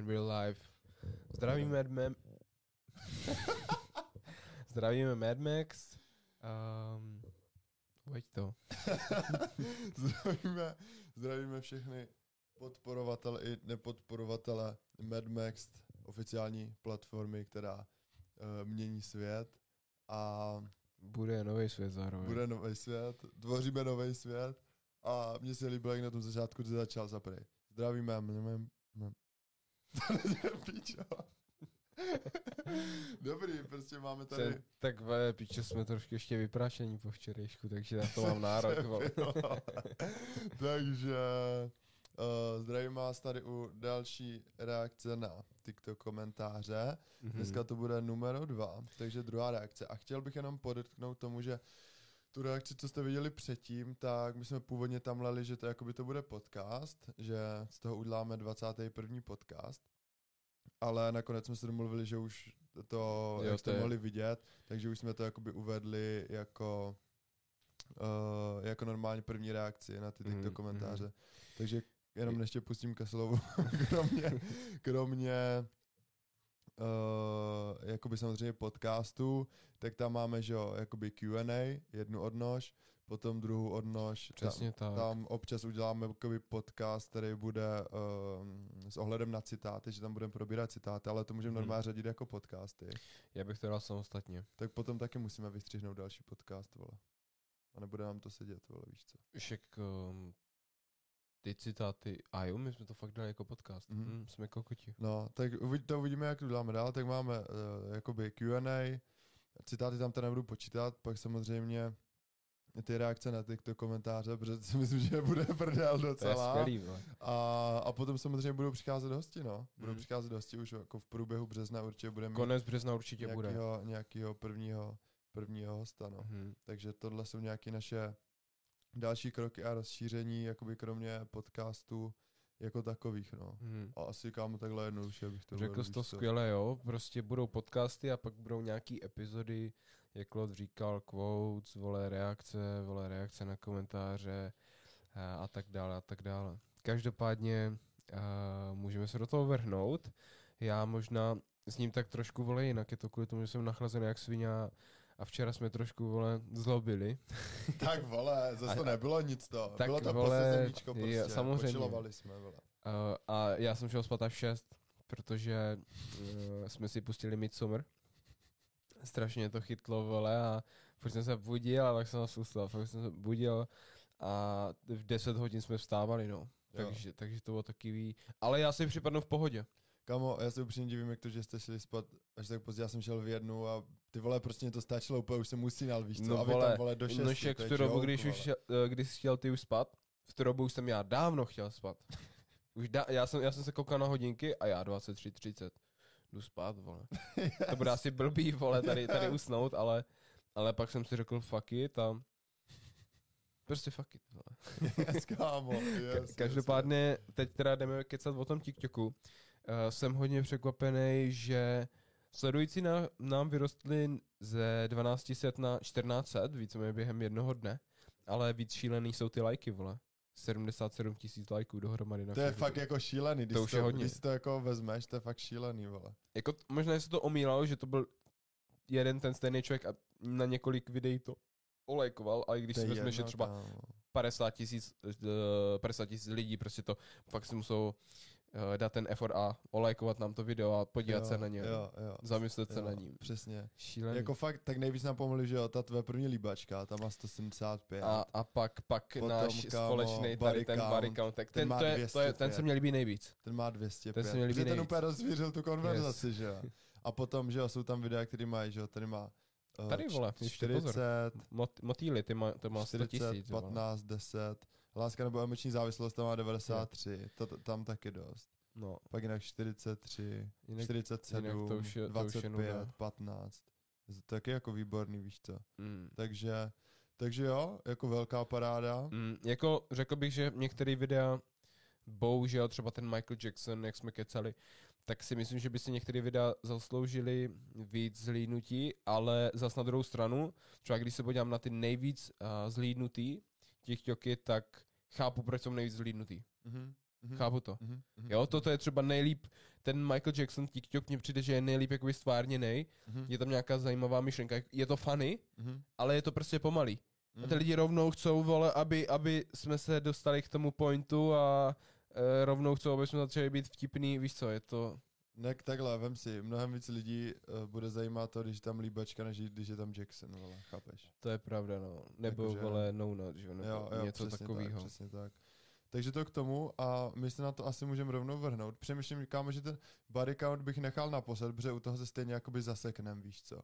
in real life. Zdravíme Mad Zdravíme Mad Max. Um, Pojď to. zdravíme, zdravíme všechny podporovatele i nepodporovatele Mad Max, oficiální platformy, která uh, mění svět a bude nový svět zároveň. Bude nový svět, tvoříme nový svět a mně se líbilo, jak na tom začátku to začal zaprej. Zdravíme. Píčo. Dobrý, prostě máme tady... Se, tak ve píče jsme trošku ještě vyprášení po včerejšku, takže na to mám nárok. takže uh, zdravím vás tady u další reakce na TikTok komentáře. Mm-hmm. Dneska to bude numero dva, takže druhá reakce. A chtěl bych jenom podotknout tomu, že tu reakci, co jste viděli předtím, tak my jsme původně tam leli, že to jakoby to bude podcast, že z toho uděláme 21. podcast ale nakonec jsme se domluvili, že už to, jo, jak jste mohli vidět, takže už jsme to jakoby uvedli jako uh, jako normální první reakci na ty tyto mm, komentáře. Mm. Takže jenom ještě pustím ke slovu, kromě, kromě uh, jakoby samozřejmě podcastu, tak tam máme, že jo, jakoby Q&A, jednu odnož, potom druhou odnož. Přesně tam, tak. Tam občas uděláme jakoby podcast, který bude uh, s ohledem na citáty, že tam budeme probírat citáty, ale to můžeme hmm. normálně řadit jako podcasty. Já bych to dal samostatně. Tak potom taky musíme vystřihnout další podcast, vole. A nebude nám to sedět, vole, víš co. Však um, ty citáty, a jo, my jsme to fakt dali jako podcast, mm-hmm. mm, jsme kokoti. No, tak to uvidíme, jak to dáme dál, tak máme uh, jakoby Q&A, citáty tam teda nebudu počítat, pak samozřejmě ty reakce na tyto komentáře, protože si myslím, že bude prdel docela. To je skvělý, a, a potom samozřejmě budou přicházet hosti, no. Budou mm. přicházet hosti už jako v průběhu března určitě budeme Konec března určitě nějakýho, bude. Nějakýho prvního, prvního hosta, no. Mm. Takže tohle jsou nějaké naše další kroky a rozšíření, jakoby kromě podcastu jako takových, no. Hmm. A asi kámo takhle jednoduše bych to Řekl jsi to skvěle, jo. Prostě budou podcasty a pak budou nějaký epizody, jak Lod říkal, quotes, vole reakce, vole reakce na komentáře a, a tak dále a tak dále. Každopádně a, můžeme se do toho vrhnout. Já možná s ním tak trošku vole jinak, je to kvůli tomu, že jsem nachlazený jak svině a včera jsme trošku, vole, zlobili. tak, vole, zase to nebylo nic to. Tak, Bylo to vole, zemíčko prostě. Je, samozřejmě. jsme, vole. Uh, a já jsem šel spát až 6, protože uh, jsme si pustili Midsummer. Strašně to chytlo, vole, a furt jsem se budil a tak jsem se ustal. Fakt jsem se budil a v 10 hodin jsme vstávali, no. Takže, takže to bylo takový... Ale já si připadnu v pohodě. Kamo, já se upřímně divím, jak to, že jste šli spát až tak pozdě, já jsem šel v jednu a ty vole, prostě mě to stačilo úplně, už jsem usínal, víš co, no, a vy tam vole do šesti, No však v tu dobu, když, už, uh, když jsi chtěl ty už spát, v tu dobu už jsem já dávno chtěl spát. Už da, já, jsem, já jsem se koukal na hodinky a já 23.30 jdu spát, vole. To bude asi blbý, vole, tady, tady usnout, ale, ale pak jsem si řekl fuck it a prostě fuck it, vole. yes, kámo, yes, Každopádně yes, teď teda jdeme kecat o tom TikToku. Uh, jsem hodně překvapený, že sledující na, nám vyrostly ze 1200 na 1400, víceméně během jednoho dne, ale víc šílený jsou ty lajky, vole. 77 tisíc lajků dohromady na To je fakt jako šílený, když to už to, je hodně. Když to jako vezmeš, to je fakt šílený, vole. Jako, možná se to omílalo, že to byl jeden ten stejný člověk a na několik videí to olejkoval, ale když to si vezmeš, že třeba 50 tisíc, 50 eh, tisíc lidí prostě to fakt si musel uh, dát ten effort a olajkovat nám to video a podívat jo, se na ně. Jo, jo, zamyslet jo, se na ním. Přesně. Šílený. Jako fakt, tak nejvíc nám pomohli, že jo, ta tvoje první líbačka, ta má 175. A, a pak, pak Potom, náš kámo, společný tady ten body count, tak ten, ten, to je, to je, ten se mě líbí nejvíc. Ten má 205. Ten se mě líbí nejvíc. ten úplně rozvířil tu konverzaci, yes. že jo. A potom, že jo, jsou tam videa, které mají, že jo, tady má Uh, Tady vole, 40, Mot, motýly, ty má, to má 100 tisíc. 15, 10. Láska nebo emoční závislost, tam má 93. To, to, tam taky dost. No. Pak jinak 43, jinak, 47, jinak to už je, 25, to už je 15. To taky jako výborný, víš co. Mm. Takže, takže jo, jako velká paráda. Mm, jako řekl bych, že některé videa, bohužel třeba ten Michael Jackson, jak jsme kecali, tak si myslím, že by si některé videa zasloužili víc zhlídnutí, ale zas na druhou stranu, třeba když se podívám na ty nejvíc uh, zhlídnutý TikToky, tak chápu, proč jsou nejvíc zhlídnutý. Mm-hmm. Mhm. Chápu to. Mhm, mhm, Jo, toto je třeba nejlíp, ten Michael Jackson TikTok mně přijde, že je nejlíp jakoby stvárněnej, mhm, je tam nějaká zajímavá myšlenka, je to funny, mhm, ale je to prostě pomalý. A ty mhm. lidi rovnou chcou, vole, aby, aby jsme se dostali k tomu pointu a e, rovnou chcou, aby jsme začali být vtipný, víš co, je to... Ne, takhle, vem si, mnohem víc lidí uh, bude zajímat to, když je tam líbačka, než když je tam Jackson, vole, chápeš? To je pravda, no. Nebo Jakože- vole no not, že jo, nebo jo, jo, něco takového. Tak, přesně tak. Takže to k tomu a my se na to asi můžeme rovnou vrhnout. Přemýšlím, kámo, že ten body count bych nechal naposled, protože u toho se stejně jakoby zaseknem, víš co.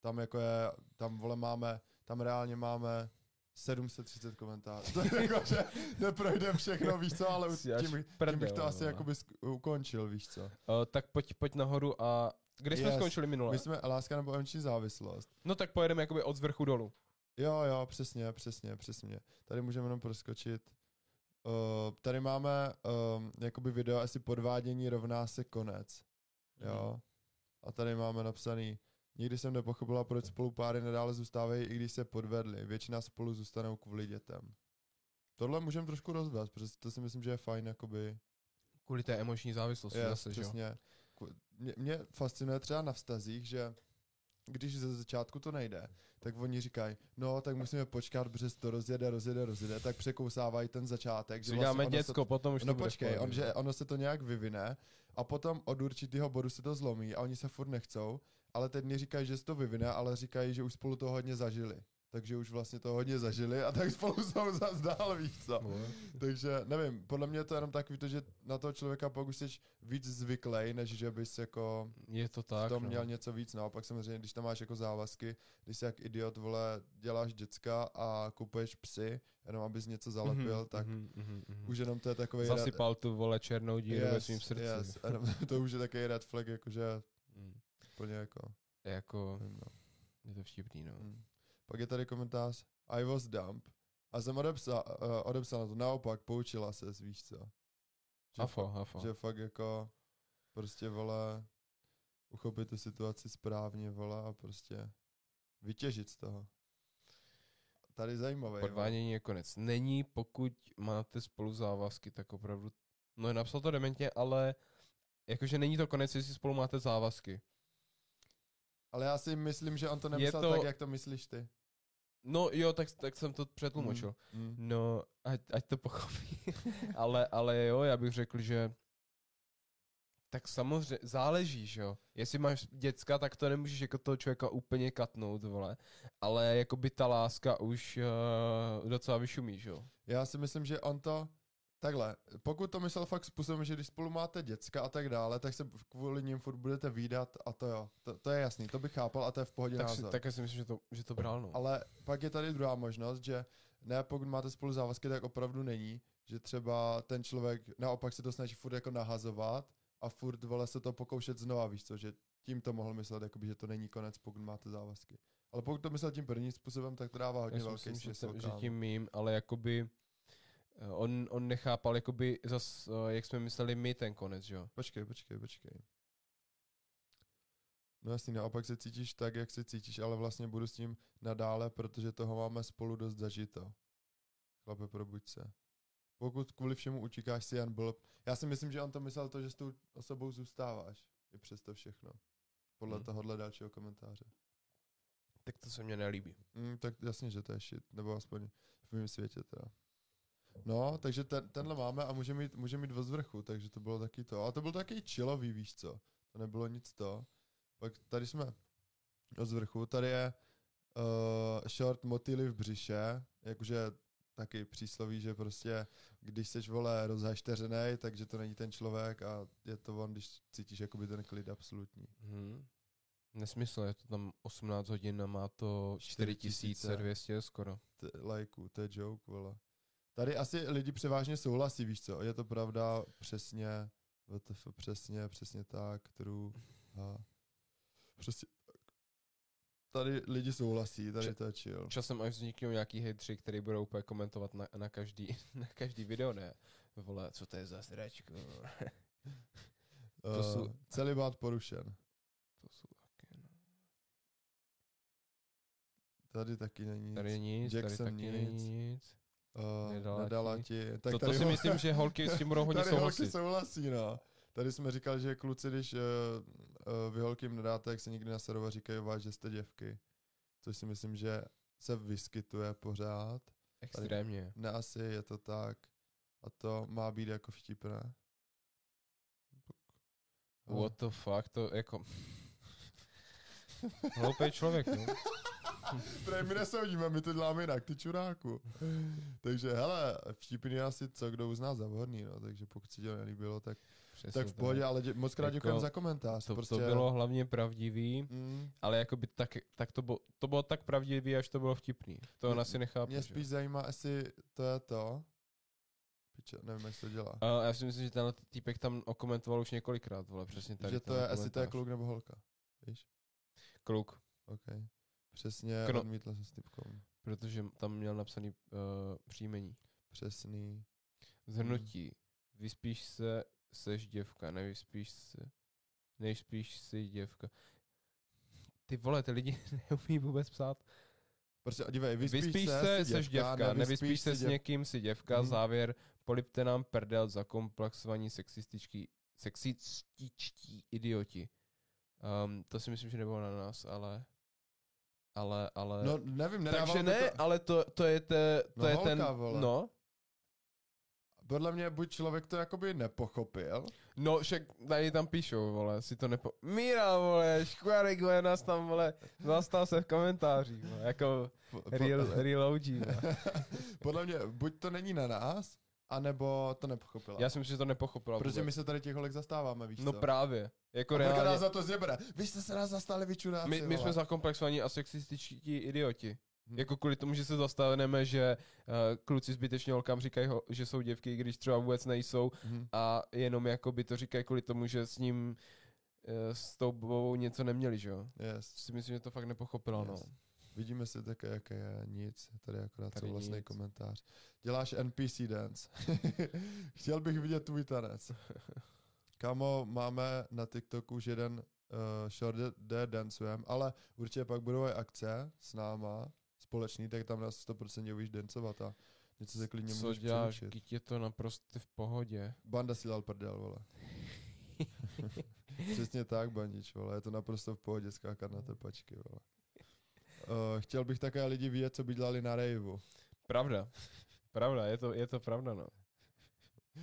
Tam jako je, tam vole máme, tam reálně máme 730 komentářů. To je jako, že neprojdeme všechno, víš co, ale tím, tím prdel, bych to asi vole. jakoby ukončil, víš co. Uh, tak pojď, pojď nahoru a... Kde jsme Yes. skončili minule? My jsme láska nebo emoční závislost. No tak pojedeme jakoby od zvrchu dolů. Jo, jo, přesně, přesně, přesně. Tady můžeme jenom proskočit. Uh, tady máme um, jakoby video asi podvádění rovná se konec. Jo. A tady máme napsaný, nikdy jsem nepochopila, proč spolu páry nadále zůstávají, i když se podvedli. Většina spolu zůstanou kvůli dětem. Tohle můžeme trošku rozvést, protože to si myslím, že je fajn, jakoby. Kvůli té emoční závislosti Yes, zase, že jo. přesně. Mě, mě fascinuje třeba na vztazích, že když ze začátku to nejde, tak oni říkají, no tak musíme počkat, protože to rozjede, rozjede, rozjede, tak překousávají ten začátek. Uděláme vlastně ono se- děcko, potom už No počkej, on, že ono se to nějak vyvine a potom od určitého bodu se to zlomí a oni se furt nechcou, ale teď neříkají, že se to vyvine, ale říkají, že už spolu to hodně zažili. Takže už vlastně to hodně zažili a tak spolu jsou zase dál, víš co. Vole. Takže nevím, podle mě je to jenom takový to, že na toho člověka pak už jsi víc zvyklý, než že bys jako Je to v tak, tom no. měl něco víc. No a pak samozřejmě, když tam máš jako závazky, když si jak idiot, vole, děláš děcka a kupuješ psy, jenom abys něco zalepil, Mhm, tak mhm, mhm, mhm. už jenom to je takový Zasypal tu vole černou díru ve svým srdci. Yes, to už je takový red flag, jakože Mm. Úplně jako, Jako, nevím, no. je to vtipný, no. Mm. Pak je tady komentář, I was dumb. A jsem odepsal, uh, odepsal na to, naopak, poučila se, víš co. Že, Hafo, fa- hafo. že fakt jako, prostě, vole, uchopit tu situaci správně, vole, a prostě vytěžit z toho. Tady zajímavé. Podvádění je konec. Není, pokud máte spolu závazky, tak opravdu, no napsal to dementně, ale jakože není to konec, jestli spolu máte závazky. Ale já si myslím, že on to nemyslel to- tak, jak to myslíš ty. No jo, tak, tak jsem to přetlumočil. Mm, mm. No, ať, ať to pochopí. ale, ale jo, já bych řekl, že tak samozřejmě záleží, že jo. Jestli máš děcka, tak to nemůžeš jako toho člověka úplně katnout, vole. Ale jako by ta láska už uh, docela vyšumí, že jo. Já si myslím, že on to takhle, pokud to myslel fakt způsobem, že když spolu máte děcka a tak dále, tak se kvůli ním furt budete výdat a to jo, to, to je jasný, to bych chápal a to je v pohodě Tak si, názor. tak si myslím, že to, že to bral, no. Ale pak je tady druhá možnost, že ne, pokud máte spolu závazky, tak opravdu není, že třeba ten člověk naopak se to snaží furt jako nahazovat a furt vole se to pokoušet znova, víš co, že tím to mohl myslet, jakoby, že to není konec, pokud máte závazky. Ale pokud to myslel tím prvním způsobem, tak to dává hodně Já si velký že, smysl. že kámo. tím mým, ale jakoby on, on nechápal jakoby zas, eh, jak jsme mysleli my ten konec, jo. Počkej, počkej, počkej. No jasně, naopak se cítíš tak, jak se cítíš, ale vlastně budu s tím nadále, protože toho máme spolu dost zažito. Chlape, probuď se. Pokud kvůli všemu utíkáš si jen blb. Já si myslím, že on to myslel to, že s tou osobou zůstáváš. I přes to všechno. Podle Hmm. tohohle dalšího komentáře. Tak to se mně nelíbí. Mm, tak jasně, že to je shit. Nebo aspoň v mém světě teda. No, takže ten, tenhle máme a může mít, může mít od vrchu, takže to bylo taky to. Ale to byl taky chillový, víš co. To nebylo nic to. Pak tady jsme od vrchu, tady je uh, short motýly v břiše, jakože taky přísloví, že prostě když seš vole rozhašteřenej, takže to není ten člověk a je to on, když cítíš jakoby ten klid absolutní. Hmm. Nesmysl, je to tam 18 hodin a má to 4200 4200 skoro. t- lajků, to je joke, vole. Tady asi lidi převážně souhlasí, víš co, je to pravda, přesně, VTF, přesně, přesně tak, true, a přesně tak. Tady lidi souhlasí, tady to je chill. Časem až vzniknou nějaký hejtři, který budou úplně komentovat na, na, každý, na každý video, ne? Vole, co to je za sračku? to Uh, jsou- celibát porušen. to jsou taky, no. Tady taky není nic. Tady nic, Jackson tady taky nic. není nic. Uh, Nedala dala, dala ti. ti. Tak to, to tady si ho- myslím, že holky s tím budou hodně Tady holky souhlasit. souhlasí, no. Tady jsme říkali, že kluci, když uh, uh, vy holkým nedáte, jak se nikdy na server říkají vás, že jste děvky. Což si myslím, že se vyskytuje pořád. Extrémně. Ne asi, je to tak. A to má být jako vtipné. What the fuck, to jako... Hloupý člověk, no. Prej my nesoudíme, my to děláme jinak, ty čuráku. takže hele, vtipný asi co, kdo uzná za vhodný, no, takže pokud si to nelíbilo, tak, Přesně tak v pohodě, ale dě, moc krát Jako, děkujeme za komentář. To, prostě, to bylo hlavně pravdivý, Mm, ale jakoby tak, tak to, bylo, to bylo tak pravdivý, až to bylo vtipný. To on asi nechápe. mě že? spíš zajímá, jestli to je to. Piče, nevím, jak se to dělá. A já si myslím, že tenhle týpek tam okomentoval už několikrát, vole, přesně tady. že to je, jestli to je kluk nebo holka. Víš? Kluk, OK. Přesně Kno- odmítl jsem s typkou. protože tam měl napsaný uh, příjmení. Přesný. Zhrnutí. Vyspíš se, seš děvka, nevyspíš se, nejspíš si děvka. Ty vole, ty lidi neumí vůbec psát. Prostě dívej, vyspíš, Vyspíš se, se, seš děvka, nevyspíš se s děv- někým, si děvka, Mhm. závěr, polipte nám prdel za komplexovaní sexističtí, sexističtí idioti. Um, to si myslím, že nebylo na nás, ale... Ale, ale... No nevím, nedávalo Takže ne, to... ale to, to je, te, to No je holka, ten... vole. No, Podle mě buď člověk to jakoby nepochopil, No, však tady tam píšou, vole, si to nepo... Míra, vole, škvarek, vole, nás tam, vole, zastal se v komentářích, vole, jako real, real OG, vole. podle mě buď to není na nás, anebo to nepochopila. Já si myslím, že to nepochopila Protože vůbec. my se tady těch holek zastáváme, víš No co? právě, jako A pak nás reálně. za to zjebere. Vy jste se nás zastali, vy čuráci, My, my jsme zakomplexovaní a sexističtí idioti. Hm. Jako kvůli tomu, že se zastaneme, že uh, kluci zbytečně holkám říkají, ho, že jsou děvky, když třeba vůbec nejsou Mhm. a jenom jako by to říkají kvůli tomu, že s ním uh, s tou bobou něco neměli, že jo? Yes. Si myslím, že to fakt nepochopila, no. Vidíme si také, jaké je nic. Tady je akorát Tady souhlasný nic. komentář. Děláš NPC dance. Chtěl bych vidět tvůj tanec. Kamo, máme na TikToku už jeden uh, short, kde dancujeme, ale určitě pak budou i akce s náma, společný, tak tam nás 100% uvidíš dancovat a něco se klidně Co můžeš děláš, kyť je to naprosto v pohodě. Banda si dal prdel, vole. Přesně tak, bandič, vole. Je to naprosto v pohodě skákat na tepačky, vole. Uh, chtěl bych také lidi vidět, co by dělali na rejvu. Pravda. Pravda, je to, je to pravda, no.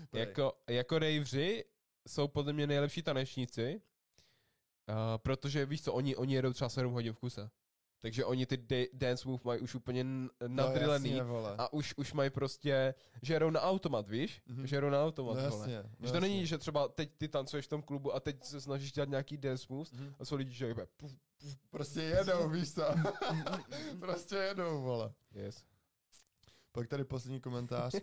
Prej. Jako, jako rejvři jsou podle mě nejlepší tanečníci, uh, protože víš co, oni, oni jedou třeba 7 hodin v kuse. Takže oni ty da- dance move mají už úplně n- nadrilený No, jasně, vole. a už, už mají prostě, že jedou na automat, víš? Mhm. Že jedou na automat, no, vole. jasně, no, Že to není, jasně. že třeba teď ty tancuješ v tom klubu a teď se snažíš dělat nějaký dance moves Mhm. a jsou lidi, že jebe, puf, Prostě jedou, víš co? prostě jedou, vole. yes. Pak tady poslední komentář.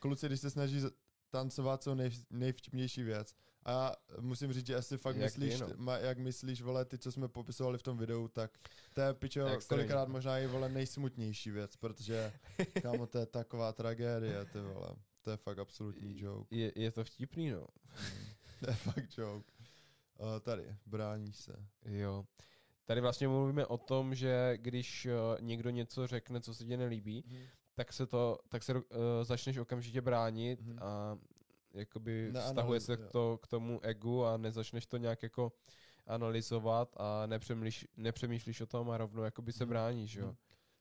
Kluci, když se snaží tancovat, jsou nej, nejvtipnější věc. A já musím říct, že asi fakt Jak myslíš, no. ma, jak myslíš, vole, ty, co jsme popisovali v tom videu, tak to je, pičo, kolikrát možná i, vole, nejsmutnější věc, protože, kámo, to je taková tragédie, ty vole. To je fakt absolutní joke. Je, je to vtipný, no. To je fakt joke. Uh, tady, bráníš se. Jo. Tady vlastně mluvíme o tom, že když uh, někdo něco řekne, co se ti nelíbí, tak se to, tak se uh, začneš okamžitě bránit Mhm. a jakoby Neanaliz- vztahuje se to, k tomu egu a nezačneš to nějak jako analyzovat a nepřemýšlíš, nepřemýšlíš o tom a rovnou jakoby se Mhm. bráníš, jo. Mhm.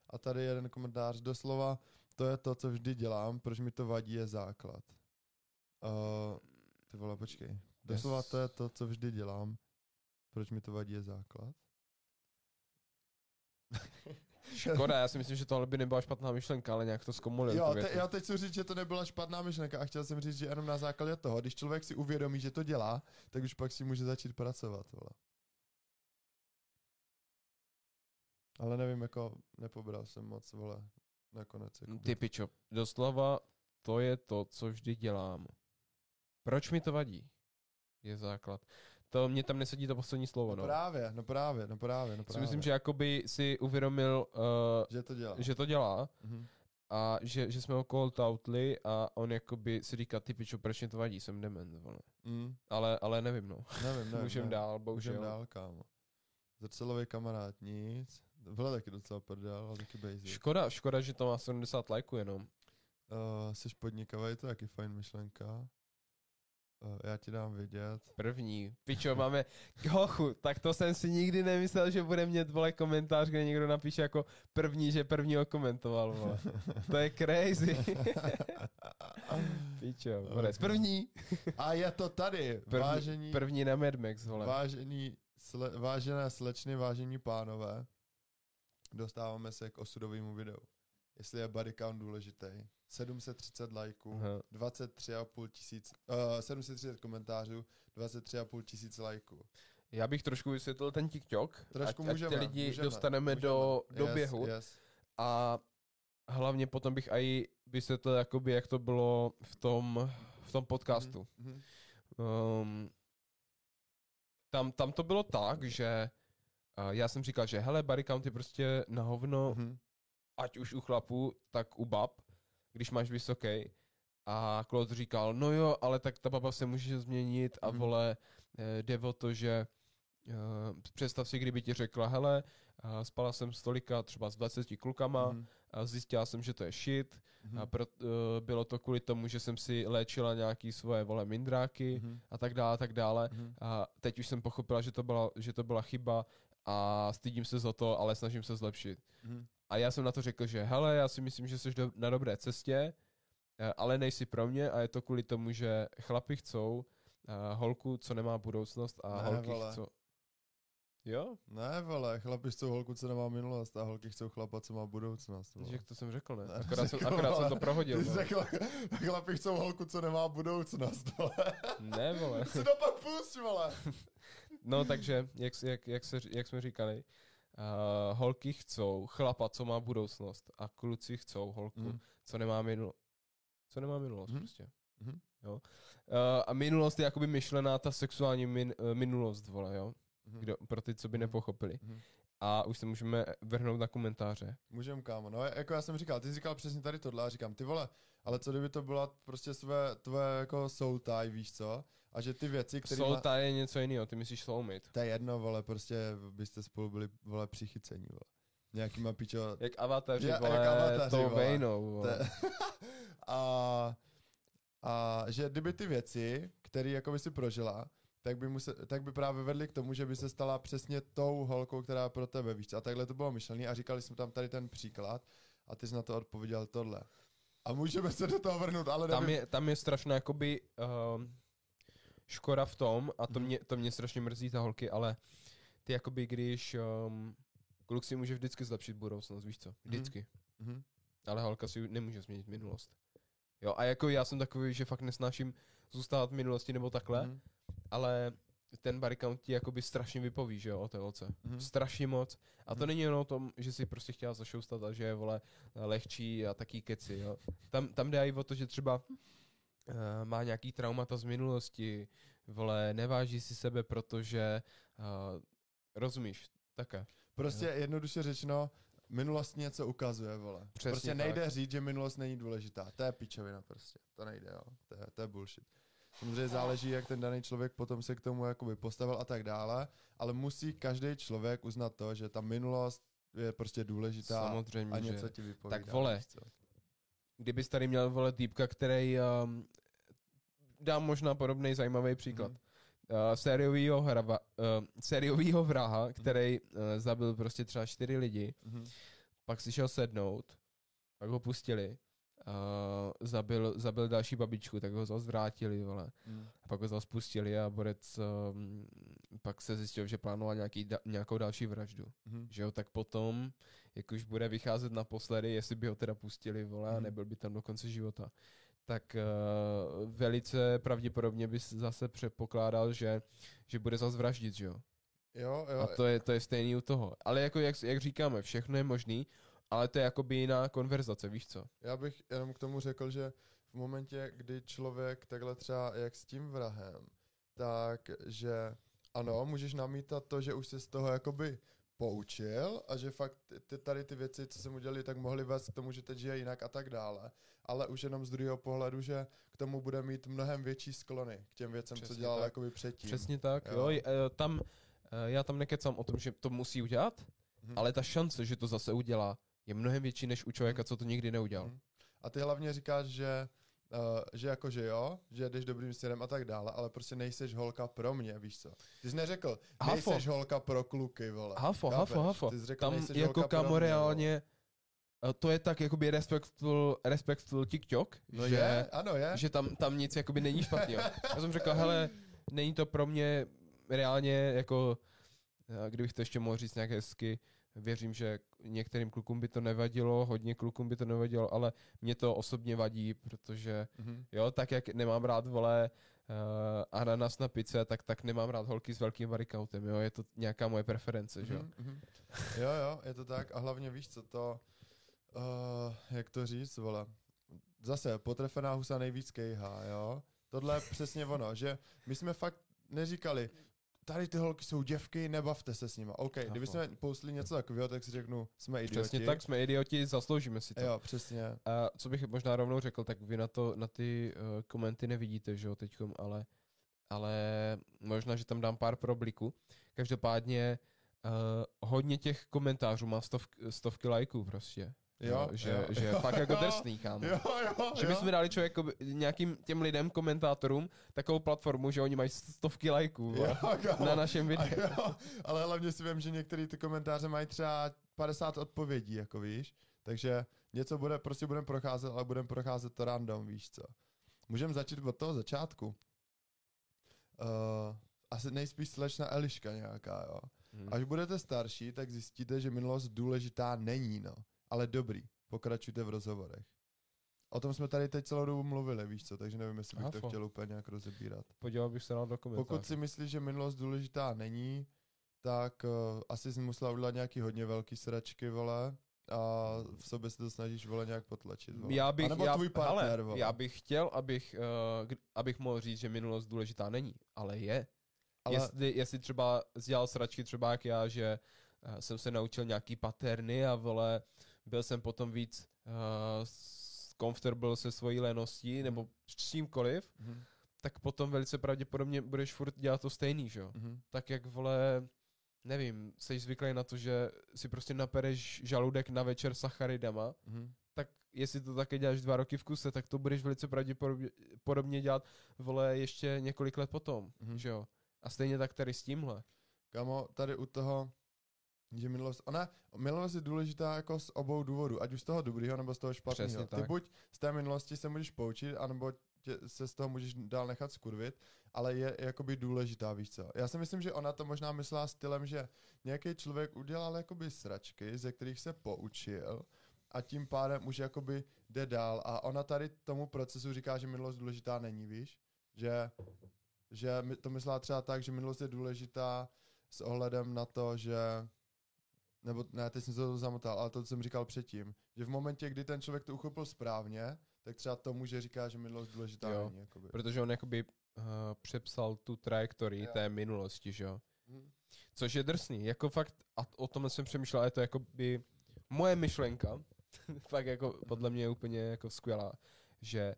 A tady jeden komentář, doslova, to je to, co vždy dělám, proč mi to vadí, je základ. Uh, ty vole, počkej. Doslova Yes. to je to, co vždy dělám, proč mi to vadí, je základ. Škoda, já si myslím, že tohle by nebyla špatná myšlenka, ale nějak to zkomolil. Jo, te, já teď chci říct, že to nebyla špatná myšlenka a chtěl jsem říct, že jenom na základě toho, když člověk si uvědomí, že to dělá, tak už pak si může začít pracovat, vole. Ale nevím, jako nepobral jsem moc, vole, nakonec. Jako Ty pičo, doslova to je to, co vždy dělám. Proč mi to vadí? Je základ. To mě tam nesedí to poslední slovo, no no. právě, no právě, no právě, no Si právě. myslím, že jakoby si uvědomil, uh, že to dělá. že to dělá Mhm. a že, že jsme ho outli a on jakoby si říká, ty pičo, proč mě to vadí, jsem dement, vole. Mm, Ale, ale nevím, no. nevím, nevím. Můžem nevím. dál, Můžem bohužel. dál, kámo. Zrcelový kamarád, nic. Vyle taky docela prdel, ale taky basic. Škoda, škoda, že to má 70 lajků jenom. Uh, jsi podnikavý, to je taky fajn myšlenka. Uh, já ti dám vědět. První. Pičo, máme hochu, tak to jsem si nikdy nemyslel, že bude mít vole komentář, kde někdo napíše jako první, že první ho komentoval, vole. To je crazy. Pičo, borec. První. A je to tady, První, vážení, první na Mad Max, vole. vážení sle, vážené slečny, vážení pánové. Dostáváme se k osudovému videu. Jestli je body count důležitý. 730 lajků, Aha. 23,5 tisíc, uh, 730 komentářů, 23,5 tisíc lajků. Já bych trošku vysvětlil ten TikTok, Trošku ať, ať můžeme, ty lidi můžeme, dostaneme můžeme. do, do Yes, běhu Yes. a hlavně potom bych i vysvětlil, jakoby, jak to bylo v tom, v tom podcastu. Mhm. Um, tam, tam to bylo tak, že uh, já jsem říkal, že hele, body count je prostě na hovno, Mhm. Ať už u chlapů, tak u bab, když máš vysoký. A Claude říkal, no jo, ale tak ta baba se může změnit a Mhm. vole, eh, jde o to, že eh, představ si, kdyby ti řekla, hele, eh, spala jsem s tolika třeba s 20 klukama, Mhm. a zjistila jsem, že to je shit, Mhm. a pro, uh, bylo to kvůli tomu, že jsem si léčila nějaký svoje vole mindráky Mhm. a tak dále, a tak dále. Mhm. A teď už jsem pochopila, že to byla, že to byla chyba a stydím se za to, ale snažím se zlepšit. Mhm. A já jsem na to řekl, že hele, já si myslím, že jsi do, na dobré cestě, eh, ale nejsi pro mě a je to kvůli tomu, že chlapi chcou uh, holku, co nemá budoucnost a Ne, holky vole. chcou... Jo? Ne, vole, chlapi chcou holku, co nemá minulost a holky chcou chlapa, co má budoucnost. vole. Jak to jsem řekl, ne? Ne, Akorát, jsem, řekl, akorát jsem to prohodil. Ty jsi řekl, chlapi chcou holku, co nemá budoucnost. Vole. Ne, vole. si to pak pust, vole. No takže, jak, jak, jak, se, jak jsme říkali, uh, holky chcou chlapa, co má budoucnost a kluci chcou holku, Mhm. co nemá minulost. Co nemá minulost Mhm. prostě. Mhm. Jo. Uh, a minulost je jakoby myšlená ta sexuální min, uh, minulost, vole, jo. Mhm. Kdo, pro ty, co by Mhm. nepochopili. Mhm. A už se můžeme vrhnout na komentáře. Můžem, kámo. No, jako já jsem říkal, ty jsi říkal přesně tady tohle a říkám, ty vole, ale co kdyby to byla prostě své, tvoje jako soul tie, víš co? A že ty věci, které Soul tie je něco jiného, ty myslíš soulmate. To je jedno, vole, prostě byste spolu byli, vole, přichycení, vole. Nějakýma pičo... Jak avataři, Ja- jak vole, avataři, tou vole. vejnou, vole. Te- a, a že kdyby ty věci, které jako by si prožila, tak by, muse, tak by právě vedly k tomu, že by se stala přesně tou holkou, která pro tebe, víš? A takhle to bylo myšlený a říkali jsme tam tady ten příklad a ty jsi na to odpověděl tohle. A můžeme se do toho vrhnout, ale tam nevím. je, tam je strašná jakoby um, škoda v tom, a to, Mhm. mě, to mě strašně mrzí ta holky, ale ty jakoby když um, kluk si může vždycky zlepšit budoucnost, víš co? Vždycky. Mhm. Ale holka si nemůže změnit minulost. Jo, a jako já jsem takový, že fakt nesnáším zůstávat v minulosti nebo takhle, Mhm. ale ten body count ti jakoby strašně vypoví, že jo, o té holce. Mhm. Strašně moc. A to Mhm. není jenom o tom, že si prostě chtěla zašoustat a že je, vole, lehčí a taký keci, jo. Tam, tam jde i o to, že třeba má nějaký traumata z minulosti, vole, neváží si sebe, protože, uh, rozumíš, také. Prostě jednoduše řečeno, minulost něco ukazuje, vole. Přesně prostě tak. nejde říct, že minulost není důležitá. To je pičovina prostě. To nejde, jo. To je, to je bullshit. Samozřejmě záleží, jak ten daný člověk potom se k tomu jakoby postavil a tak dále, ale musí každý člověk uznat to, že ta minulost je prostě důležitá Samozřejmě, a že... něco ti vypovídá. Tak vole. Kdybys tady měl, vole, týpka, který, um, dám možná podobný zajímavý příklad. Mhm. uh, sériovýho, hrava, uh, sériovýho vraha, který uh, zabil prostě třeba čtyři lidi, Mhm. pak si šel sednout, pak ho pustili, uh, zabil, zabil další babičku, tak ho zase vrátili, vole. Mhm. A pak ho zase pustili a borec um, pak se zjistil, že plánoval nějaký, da, nějakou další vraždu. Mhm. Že jo, tak potom, jak už bude vycházet naposledy, jestli by ho teda pustili, vole, a Mhm. nebyl by tam do konce života, tak uh, velice pravděpodobně bys zase předpokládal, že, že bude zase vraždit, že jo. Jo, jo. A to je, to je stejný u toho. Ale jako jak, jak říkáme, všechno je možný, ale to je jakoby jiná konverzace, víš co? Já bych jenom k tomu řekl, že v momentě, kdy člověk takhle třeba jak s tím vrahem, tak že ano, můžeš namítat to, že už se z toho jakoby poučil a že fakt ty, tady ty věci, co jsem udělali, tak mohly vést k tomu, že teď žije jinak a tak dále. Ale už jenom z druhého pohledu, že k tomu bude mít mnohem větší sklony k těm věcem, Přesně co dělal tak. jakoby předtím. Přesně tak, Jo. jo. e, tam, e, já tam nekecám o tom, že to musí udělat, Mhm. ale ta šance, že to zase udělá, je mnohem větší než u člověka, co to nikdy neudělal. Mhm. A ty hlavně říkáš, že Uh, že jako, že jo, že jdeš dobrým směrem a tak dále, ale prostě nejseš holka pro mě, víš co. Ty jsi neřekl, Hafo. nejseš holka pro kluky, vole. Hafo, Chápeš? hafo, hafo. Ty jsi řekl, Tam nejseš jako kamo reálně, eh, to je tak jakoby respectful, respectful TikTok, No že, je, ano je. že tam, tam nic jakoby není špatného. Já jsem řekl, hele, není to pro mě reálně jako, eh, kdybych to ještě mohl říct nějak hezky, věřím, že některým klukům by to nevadilo, hodně klukům by to nevadilo, ale mě to osobně vadí, protože Mhm. jo, tak jak nemám rád, vole, uh, ananas na pice, tak tak nemám rád holky s velkým varikautem, jo, je to nějaká moje preference, že jo. Mhm, mhm. Jo, jo, je to tak. A hlavně víš co, to, uh, jak to říct, vole. Zase, potrefená husa nejvíc kejhá, jo. Tohle je přesně ono, že my jsme fakt neříkali, tady ty holky jsou děvky, nebavte se s nima. OK, kdyby Chápu. jsme postli něco takového, tak si řeknu, jsme idioti. Přesně tak, jsme idioti, zasloužíme si to. Jo, přesně. A co bych možná rovnou řekl, tak vy na to, na ty uh, komenty nevidíte, že jo, teďkom, ale, ale možná, že tam dám pár probliků. Každopádně uh, hodně těch komentářů má stov, stovky lajků prostě. Jo, že, jo, že jo, fakt jako drsný, kámo. Jo, jo, Že jo. bychom dali člověk nějakým těm lidem, komentátorům, takovou platformu, že oni mají stovky lajků Jo, vole, kámo. na našem A videu. jo, ale hlavně si vím, že některé ty komentáře mají třeba 50 odpovědí, jako víš. Takže něco bude, prostě budeme procházet, ale budeme procházet to random, víš co. Můžeme začít od toho začátku. Uh, asi nejspíš slečna Eliška nějaká, jo. Hm. Až budete starší, tak zjistíte, že minulost důležitá není, no. Ale dobrý, pokračujte v rozhovorech. O tom jsme tady teď celou dobu mluvili, víš co, takže nevím, jestli bych to Hafo. chtěl úplně nějak rozebírat. Podíval bych se na do komentářů. Pokud si myslíš, že minulost důležitá není, tak uh, asi jsi musela udělat nějaký hodně velký sračky, vole, a v sobě se to snažíš, vole, nějak potlačit, vole. Já bych, A nebo já, tvůj partner, hele, vole. já bych chtěl, abych, uh, abych mohl říct, že minulost důležitá není, ale je. Ale, Jestli, jestli třeba dělal sračky třeba jak já, že uh, jsem se naučil nějaký paterny a vole, byl jsem potom víc uh, comfortable se svojí leností nebo s čímkoliv, mhm, tak potom velice pravděpodobně budeš furt dělat to stejný, že jo. mhm, Tak jak vole, nevím, jsi zvyklý na to, že si prostě napereš žaludek na večer sacharidama, mhm. tak jestli to také děláš dva roky v kuse, tak to budeš velice pravděpodobně podobně dělat, vole, ještě několik let potom, Mhm. že jo. A stejně tak tady s tímhle. Kamo, tady u toho, že minulost, ona, minulost je důležitá jako z obou důvodů, ať už z toho dobrýho nebo z toho špatného. Přesně Ty tak. buď z té minulosti se můžeš poučit, anebo tě, se z toho můžeš dál nechat skurvit, ale je jakoby důležitá, víš co. Já si myslím, že ona to možná myslela stylem, že nějaký člověk udělal jakoby sračky, ze kterých se poučil a tím pádem už jakoby jde dál a ona tady tomu procesu říká, že minulost důležitá není, víš? Že, že to myslela třeba tak, že minulost je důležitá s ohledem na to, že nebo ne, teď jsem se to zamotal, ale to, co jsem říkal předtím, že v momentě, kdy ten člověk to uchopil správně, tak třeba to může říká, že minulost důležitá Jo, není. Jakoby. Protože on jakoby uh, přepsal tu trajektorii Jo. té minulosti, že jo. Mhm. Což je drsný. Jako fakt, a o tom jsem přemýšlel, je to jakoby moje myšlenka, fakt jako podle mě je úplně jako skvělá, že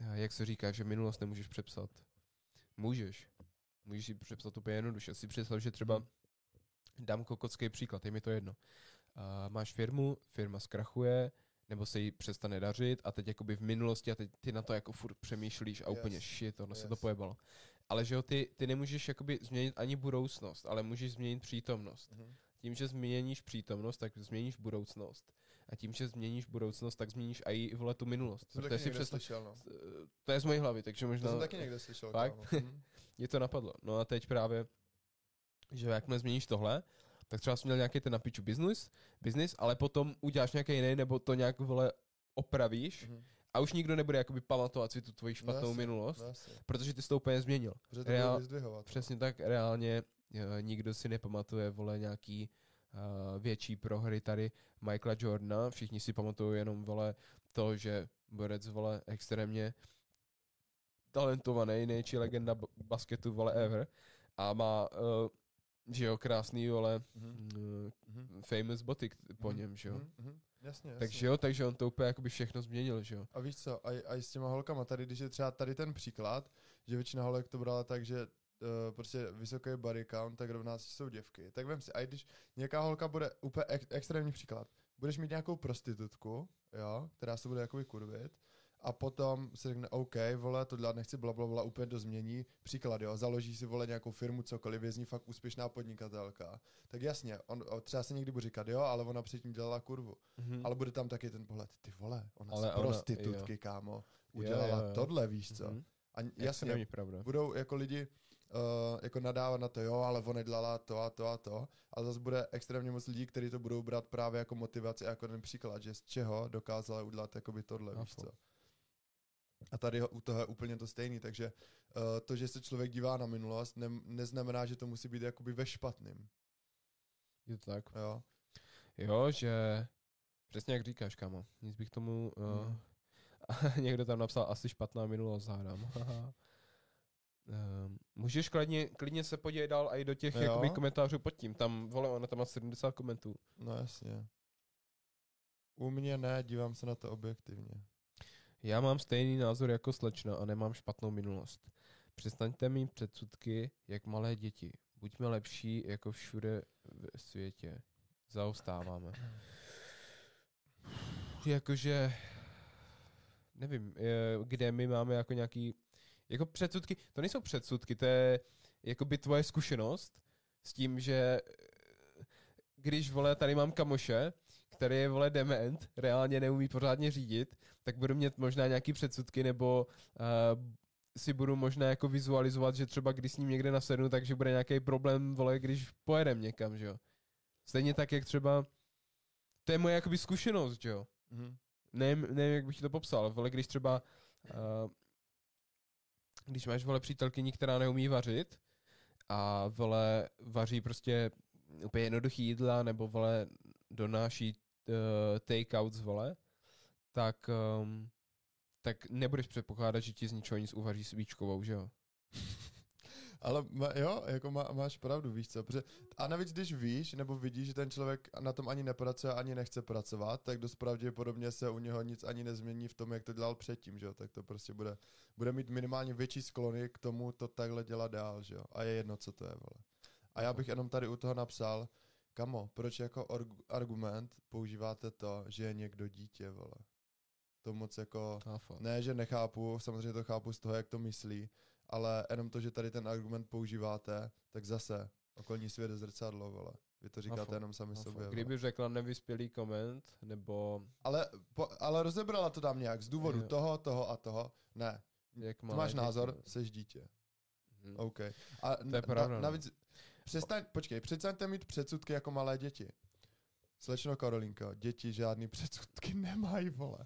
eh, jak se říká, že minulost nemůžeš přepsat. Můžeš. Můžeš si přepsat úplně jednoduše. Si představ, že třeba dám kokocký příklad, je mi to jedno. Uh, máš firmu, firma zkrachuje, nebo se jí přestane dařit a teď jakoby v minulosti a teď ty na to jako furt přemýšlíš a úplně Yes. shit, ono se to Yes. pojebalo. Ale že jo, ty, ty nemůžeš jakoby změnit ani budoucnost, ale můžeš změnit přítomnost. Mhm. Tím, že změníš přítomnost, tak změníš budoucnost. A tím, že změníš budoucnost, tak změníš i vole tu minulost. To taky si představ, slyšel, no. to je z mojí hlavy, takže To možná jsem taky někde slyšel. Fakt? kámo. Mhm. mě to napadlo. No a teď právě, že jakmile změníš tohle, tak třeba jsi měl nějaký ten na piču business, business, ale potom uděláš nějaký jiný, nebo to nějak vole opravíš Mhm. a už nikdo nebude jakoby pamatovat si tu tvoji špatnou jasně, minulost, No, protože ty jsi to úplně změnil. Protože to Reál- vyzdvihovat. Přesně tak, reálně eh, nikdo si nepamatuje, vole, nějaký uh, větší prohry tady Michaela Jordana, všichni si pamatují jenom, vole, to, že borec, vole, extrémně talentovaný, největší legenda basketu, vole, ever, a má, uh, že jo, krásný, vole, Mhm. uh, famous boty po Mhm. něm, že jo. Mhm. Mhm. Jasně, jasně. Takže jo, takže on to úplně jakoby všechno změnil, že jo. A víš co, a, a i s těma holkama, tady, když je třeba tady ten příklad, že většina holek to brala tak, že uh, prostě vysoký body count, tak rovná si jsou děvky. Tak vem si, a i když nějaká holka bude úplně ek, extrémní příklad, budeš mít nějakou prostitutku, jo, která se bude jakoby kurvit, a potom se řekne, OK, vole, to dělat nechci, bla, bla, bla, úplně to změní. Příklad, jo, založí si, vole, nějakou firmu, cokoliv, je z ní fakt úspěšná podnikatelka. Tak jasně, on, třeba se někdy bude říkat, jo, ale ona předtím dělala kurvu. Mhm. Ale bude tam taky ten pohled, ty vole, ona Ale z ona- prostitutky, jo. kámo, udělala jo, jo. tohle, víš co. Mhm. A Jak to jasně, není pravda. budou jako lidi uh, jako nadávat na to, jo, ale ona dělala to a to a to, ale zase bude extrémně moc lidí, kteří to budou brát právě jako motivaci, jako ten příklad, že z čeho dokázala udělat jakoby tohle, víš Chápu. co. A tady u toho je úplně to stejný, takže uh, to, že se člověk dívá na minulost, ne, neznamená, že to musí být jakoby ve špatným, Je to tak. jo. Jo, že přesně jak říkáš, kamo. Nic bych tomu... Uh, Mhm. někdo tam napsal asi špatná minulost, hádám. Um, můžeš klidně, klidně se podívat dál i do těch jakoby, komentářů pod tím. Tam, vole, ona tam má 70 komentů. No jasně. U mě ne, dívám se na to objektivně. Já mám stejný názor jako slečna a nemám špatnou minulost. Přestaňte mít předsudky jak malé děti. Buďme lepší jako všude ve světě. Zaostáváme. Jakože, nevím, kde my máme jako nějaký, jako předsudky, to nejsou předsudky, to je jakoby tvoje zkušenost s tím, že když, vole, tady mám kamoše, který je, vole, dement, reálně neumí pořádně řídit, tak budu mít možná nějaký předsudky, nebo uh, si budu možná jako vizualizovat, že třeba když s ním někde nasednu, takže bude nějaký problém, vole, když pojedem někam, že jo. Stejně tak, jak třeba, to je moje jakoby zkušenost, že jo. Mhm. Nevím, nevím, jak bych ti to popsal, ale když třeba, uh, když máš, vole, přítelkyni, která neumí vařit a, vole, vaří prostě úplně jednoduchý jídla, nebo, vole, donáší uh, takeouts, vole, tak, um, tak nebudeš předpokládat, že ti z ničeho nic uvaří svíčkovou, že jo? Ale má, jo, jako má, máš pravdu, víš co, protože, a navíc když víš, nebo vidíš, že ten člověk na tom ani nepracuje, ani nechce pracovat, tak dost pravděpodobně se u něho nic ani nezmění v tom, jak to dělal předtím, že jo, tak to prostě bude, bude mít minimálně větší sklony k tomu to takhle dělat dál, že jo, a je jedno, co to je, vole. A já bych jenom tady u toho napsal, kamo, proč jako argument používáte to, že je někdo dítě, vole. To moc jako... Ne, že nechápu, samozřejmě to chápu z toho, jak to myslí, ale jenom to, že tady ten argument používáte, tak zase okolní svět je zrcadlo, vole. Vy to říkáte Chápu, jenom sami Cháfu. sobě. vole. Kdyby řekla nevyspělý koment, nebo Ale, po, ale rozebrala to tam nějak z důvodu Jo. toho, toho a toho. Ne. jak malé máš názor, no. seš dítě. Mhm. OK. A To je pravda, no. navíc, přestaň, počkej, přestaňte mít předsudky jako malé děti. Slečno Karolinko, děti žádný předsudky nemají, vole.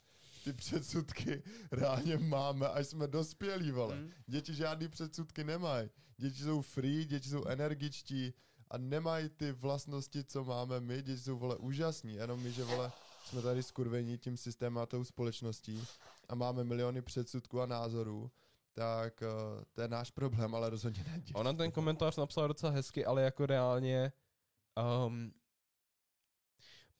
Ty předsudky reálně máme, až jsme dospělí, vole. Mhm. Děti žádný předsudky nemají. Děti jsou free, děti jsou energičtí a nemají ty vlastnosti, co máme my. Děti jsou, vole, úžasní. Jenom my, že, vole, jsme tady skurvení tím systémem a tou společností a máme miliony předsudků a názorů, tak uh, to je náš problém, ale rozhodně ne. Ona ten komentář napsala docela hezky, ale jako reálně um,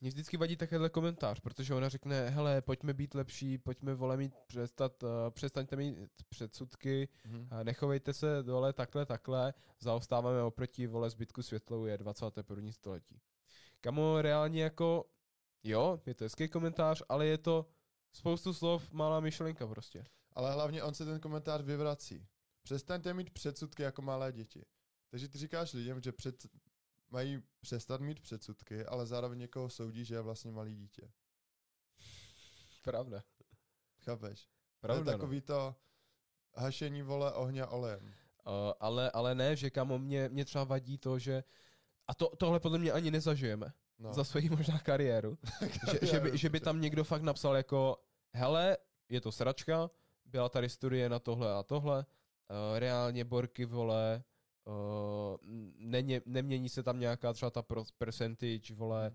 mě vždycky vadí takovýhle komentář, protože ona řekne, hele, pojďme být lepší, pojďme vole mít přestat, uh, přestaňte mít předsudky, Mhm. uh, nechovejte se dole takhle, takhle, zaostáváme oproti vole zbytku světlou je 21. století. Kamo reálně jako, jo, je to hezký komentář, ale je to spoustu slov, malá myšlenka prostě. Ale hlavně on se ten komentář vyvrací. Přestaňte mít předsudky jako malé děti. Takže ty říkáš lidem, že před, mají přestat mít předsudky, ale zároveň někoho soudí, že je vlastně malý dítě. Pravda. Chápeš? Pravda, to je no. takový to hašení vole ohně olejem. Uh, ale, ale ne, že kamo mě, mě třeba vadí to, že a to, tohle podle mě ani nezažijeme No. no. za svoji možná kariéru. že, že, by, že by tam někdo fakt napsal jako hele, je to sračka, byla tady studie na tohle a tohle, uh, reálně borky vole, uh, neně, nemění se tam nějaká třeba ta percentage, vole.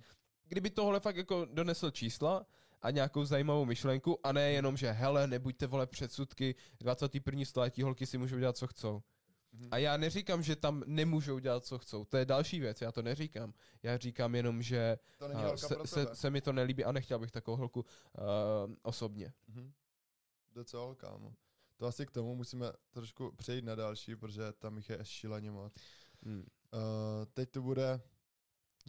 Kdyby tohle fakt jako donesl čísla a nějakou zajímavou myšlenku a ne jenom, že hele, nebuďte vole předsudky, 21. století holky si můžou dělat, co chcou. Mhm. A já neříkám, že tam nemůžou dělat, co chcou. To je další věc, já to neříkám. Já říkám jenom, že holka se, se, se mi to nelíbí a nechtěl bych takovou holku uh, osobně. Mhm. Docela, kámo. To asi k tomu musíme trošku přejít na další, protože tam jich je šíleně moc. Hmm. Uh, teď to bude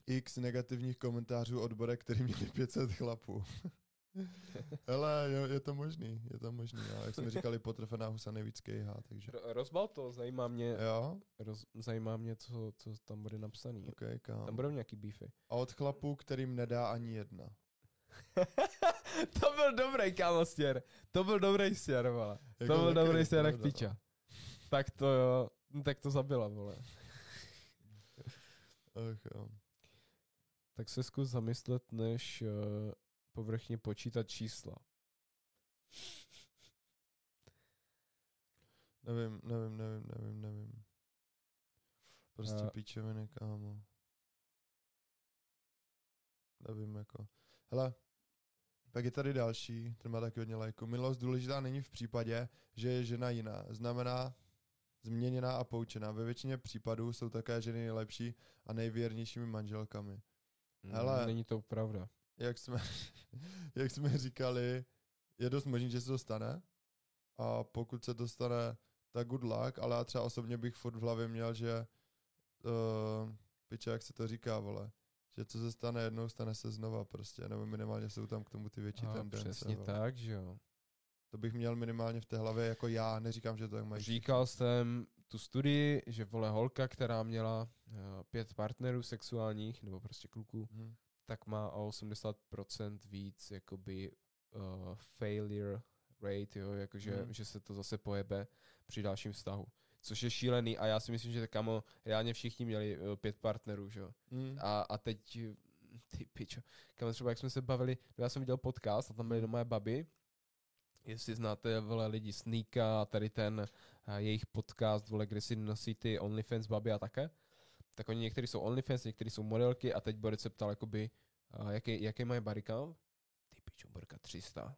x negativních komentářů od Bore, který měli 500 chlapů. Hele, je, je to možný, je to možný. A jak jsme říkali, potrefená husa nejvíc kejhá, takže... Ro- rozbal to, zajímá mě, Jo? roz, zajímá mě, co, co tam bude napsaný. Okay, Tam kam. budou nějaký beefy. A od chlapů, kterým nedá ani jedna. to byl dobrý kámo stěr. To byl dobrý stěr, vole. To Jako byl taky, dobrý stěr jak no. piča. Tak to jo, no, tak to zabila, vole. Ach, jo. Tak se zkus zamyslet, než uh, povrchně počítat čísla. Nevím, nevím, nevím, nevím, nevím. Prostě A- píčoviny, kámo. Nevím, jako. Hele, pak je tady další, ten má taky hodně lajku. Milost důležitá není v případě, že je žena jiná. Znamená změněná a poučená. Ve většině případů jsou také ženy nejlepší a nejvěrnějšími manželkami. Hele. Mm, Není to pravda. Jak jsme, jak jsme říkali, je dost možný, že se to stane. A pokud se to stane, tak good luck, ale já třeba osobně bych furt v hlavě měl, že uh, piče, jak se to říká, vole, že co se stane jednou, stane se znova prostě, nebo minimálně jsou tam k tomu ty větší A tendence. přesně vole. tak, že jo. To bych měl minimálně v té hlavě jako já, neříkám, že to tak mají. Říkal jsem tu studii, že vole holka, která měla uh, pět partnerů sexuálních, nebo prostě kluků, Hm. tak má o 80% víc jakoby uh, failure rate, jo, jakože Mhm. že se to zase pojebe při dalším vztahu. Což je šílený a já si myslím, že kamo, reálně všichni měli uh, pět partnerů, že jo. Hm. A, a teď, eh, ty pičo, kamo třeba jak jsme se bavili, no já jsem viděl podcast a tam byly do moje baby, jestli znáte vole lidi Sneaka a tady ten a jejich podcast, vole, kde si nosí ty OnlyFans baby a také, tak oni někteří jsou OnlyFans, někteří jsou modelky a teď Boris se ptal jakoby, a jaký, jaký mají body count? Ty pičo, Borka 300.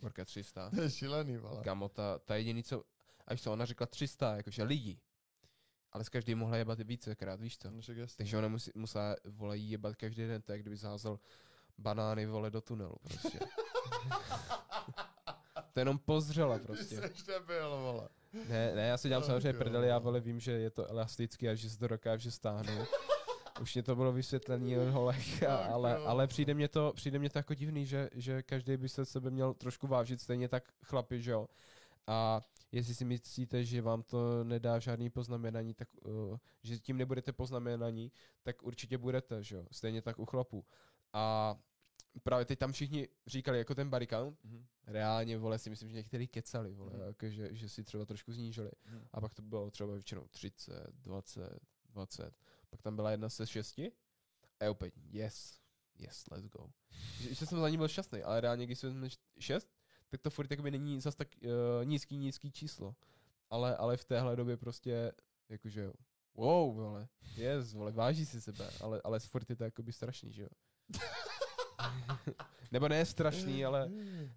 Borka 300. To je šílený, vole. Kamo, ta, ta jediný, co, až co ona řekla 300, jakože lidi. Ale s každým mohla jebat vícekrát, víš co? No. Takže ona musí, musela, vole, jebat každý den, tak kdyby zázel banány, vole, do tunelu, prostě. to jenom pozřela, prostě. Ty seš debil, vole. Ne, ne, já si dělám Ach samozřejmě prdeli, já vole vím, že je to elastický a že se to dokáže stáhnout. Už mě to bylo vysvětlený od holek, a, Ach ale, ale přijde mě to, přijde mě to jako divný, že, že každý by se sebe měl trošku vážit, stejně tak chlapi, že jo. A jestli si myslíte, že vám to nedá žádný poznamenání, tak uh, že tím nebudete poznamenaní, tak určitě budete, že jo. Stejně tak u chlapů. A právě teď tam všichni říkali jako ten body count, Mhm. reálně, vole, si myslím, že některý kecali, vole, Mhm. jako, že, že si třeba trošku snížili. Mhm. A pak to bylo třeba většinou 30, 20, 20. Pak tam byla jedna se šesti a je úplně yes, yes, let's go. Že, že jsem za ní byl šťastný, ale reálně, když jsem šest, tak to furt jakoby není zas tak uh, nízký, nízký číslo. Ale, ale v téhle době prostě, jakože, wow, vole, yes, vole, váží si sebe, ale, ale furt je to jakoby strašný, že jo. Nebo ne strašný, ale,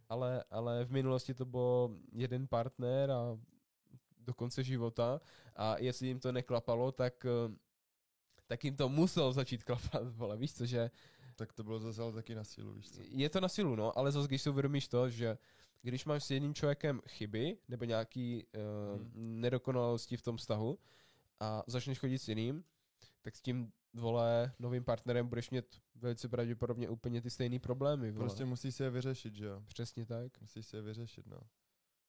ale, ale v minulosti to byl jeden partner a do konce života a jestli jim to neklapalo, tak, eh, tak jim to muselo začít klapat, vole, víš co, že Tak to bylo zase ale taky na sílu, víš co. je to na silu, no, ale zase když si uvědomíš to, že když máš s jedním člověkem chyby nebo nějaký uh, Hmm. nedokonalosti v tom vztahu a začneš chodit s jiným, tak s tím, vole, novým partnerem budeš mít velice pravděpodobně úplně ty stejné problémy, vole. Prostě musíš si je vyřešit, že jo. Přesně tak. Musíš si je vyřešit, no.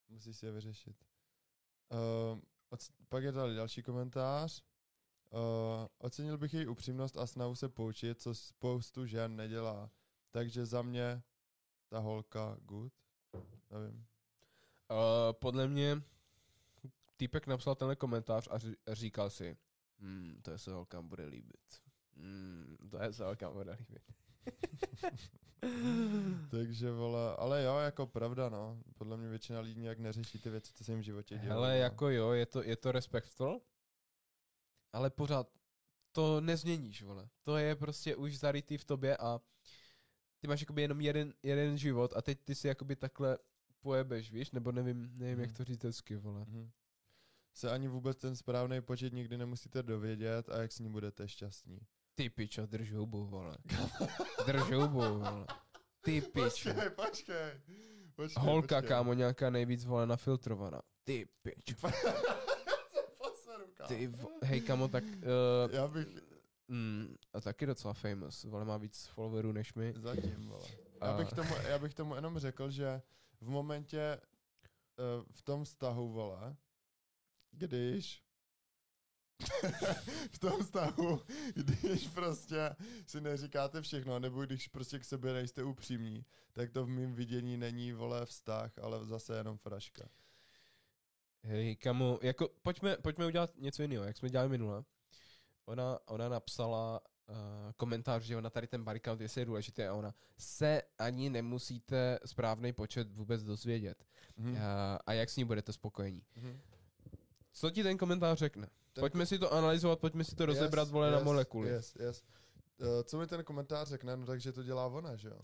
Musíš si je vyřešit. Uh, oc- pak je tady další komentář. Uh, ocenil bych její upřímnost a snahu se poučit, co spoustu žen nedělá. Takže za mě ta holka good. Nevím. Uh, podle mě týpek napsal tenhle komentář a ři- říkal si, hmm, to je se holkám bude líbit. Hmm, to je se holkám bude líbit. Takže vole, ale jo, jako pravda, no. Podle mě většina lidí nějak neřeší ty věci, co se jim v životě dějí. Hele, jako jo, je to, je to respectful, ale pořád to nezměníš, vole. To je prostě už zarytý v tobě a ty máš jakoby jenom jeden, jeden život a teď ty si jakoby takhle pojebeš, víš, nebo nevím, nevím, jak Mhm. to říct hezky, vole. Mhm. Se ani vůbec ten správný počet nikdy nemusíte dovědět a jak s ní budete šťastní. Ty pičo, drž hubu, vole. Drž hubu, vole. Ty pičo. počkej, počkej. počkej Holka, počkej. kámo, nějaká nejvíc, vole, nafiltrovaná. Ty pičo. Co poseru, kámo. Ty, hej, kámo, tak uh, Já bych, Mm, a taky docela famous, vole, má víc followerů než my. Zatím, vole. Já bych, tomu, já bych tomu jenom řekl, že v momentě uh, v tom vztahu, vole, když v tom vztahu, když prostě si neříkáte všechno, nebo když prostě k sobě nejste upřímní, tak to v mém vidění není, vole, vztah, ale zase jenom fraška. Hej, kamu, jako pojďme, pojďme udělat něco jiného, jak jsme dělali minule. Ona, ona napsala uh, komentář, že ona tady ten jestli je důležitý, a ona se ani nemusíte správný počet vůbec dozvědět. Mm. Uh, a jak s ní budete spokojení. Mm. Co ti ten komentář řekne? Ten pojďme si to analyzovat, pojďme si to yes, rozebrat, vole, yes, na molekuly. Yes, yes. Uh, co mi ten komentář řekne? No takže to dělá ona, že jo?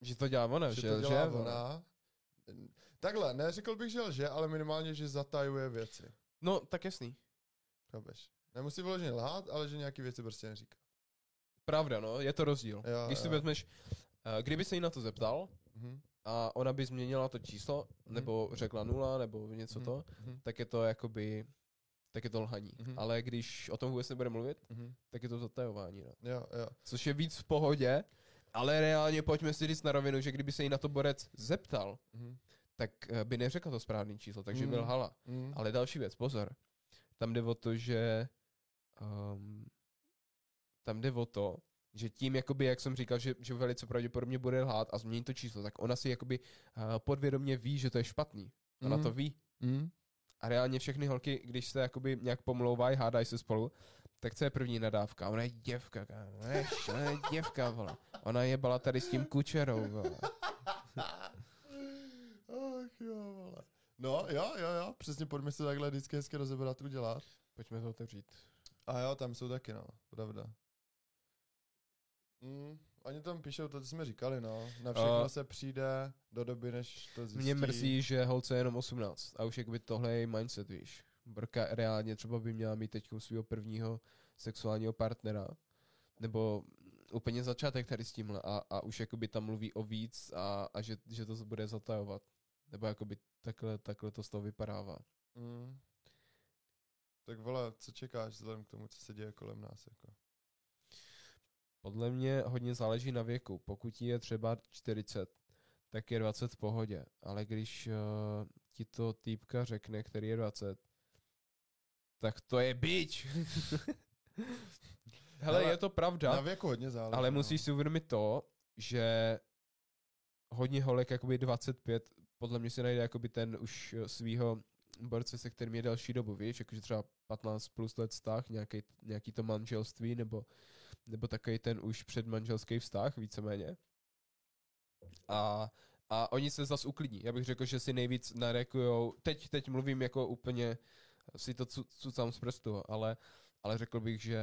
Že to dělá ona, že, že to dělá že, ona. Takhle, neřekl bych, že lže, ale minimálně, že zatajuje věci. No, tak jasný. Chápeš? Nemusí vyloženě lhát, ale že nějaký věci prostě neříká. Pravda, no, je to rozdíl. Jo, Když jo. si vezmeš, uh, kdyby se jí na to zeptal mm-hmm. a ona by změnila to číslo, mm-hmm. nebo řekla nula, nebo něco mm-hmm. to, mm-hmm. tak je to jakoby, tak je to lhaní. Mm-hmm. Ale když o tom vůbec nebude mluvit, mm-hmm. tak je to zatajování. No. Jo, jo. Což je víc v pohodě, ale reálně pojďme si říct na rovinu, že kdyby se jí na to borec zeptal, mm-hmm. tak uh, by neřekl to správné číslo, takže mm-hmm. by lhala. Mm-hmm. Ale další věc, pozor. Tam jde o to, že um, tam jde o to, že tím, jakoby, jak jsem říkal, že, že velice pravděpodobně bude lhát a změní to číslo, tak ona si jakoby uh, podvědomě ví, že to je špatný. Ona mm. to ví. Mm. A reálně všechny holky, když se jakoby nějak pomlouvají, hádají se spolu, tak co je první nadávka? Ona je děvka, ona je, ona je děvka, vole. Ona je bala tady s tím kučerou, vole. Ach jo, vole. No, jo, jo, jo, přesně pojďme si takhle vždycky hezky rozebrat, udělat. Pojďme to otevřít. A jo, tam jsou taky, no, pravda. Mm, oni tam píšou to, co jsme říkali, no. Na všechno uh, se přijde do doby, než to zjistí. Mě mrzí, že holce je jenom 18 a už jakoby tohle je mindset, víš. Brka reálně třeba by měla mít teď svého prvního sexuálního partnera, nebo úplně začátek tady s tímhle a, a už jakoby tam mluví o víc a, a že, že to bude zatajovat. Nebo jakoby takhle, takhle to z toho vypadává. Mm. Tak vole, co čekáš vzhledem k tomu, co se děje kolem nás? Jako? Podle mě hodně záleží na věku. Pokud je třeba 40, tak je 20 v pohodě. Ale když uh, ti to týpka řekne, který je 20, tak to je bič. Hele, Hele, je to pravda. Na věku hodně záleží. Ale no. musíš si uvědomit to, že hodně holek, jakoby 25, podle mě si najde jakoby ten už svýho borce, se kterým je další dobu, víš, jakože třeba 15 plus let vztah, nějaký, nějaký to manželství, nebo, nebo takový ten už předmanželský vztah, víceméně. A, a oni se zase uklidní. Já bych řekl, že si nejvíc narekujou, teď, teď mluvím jako úplně, si to cucám z prstu, ale, ale řekl bych, že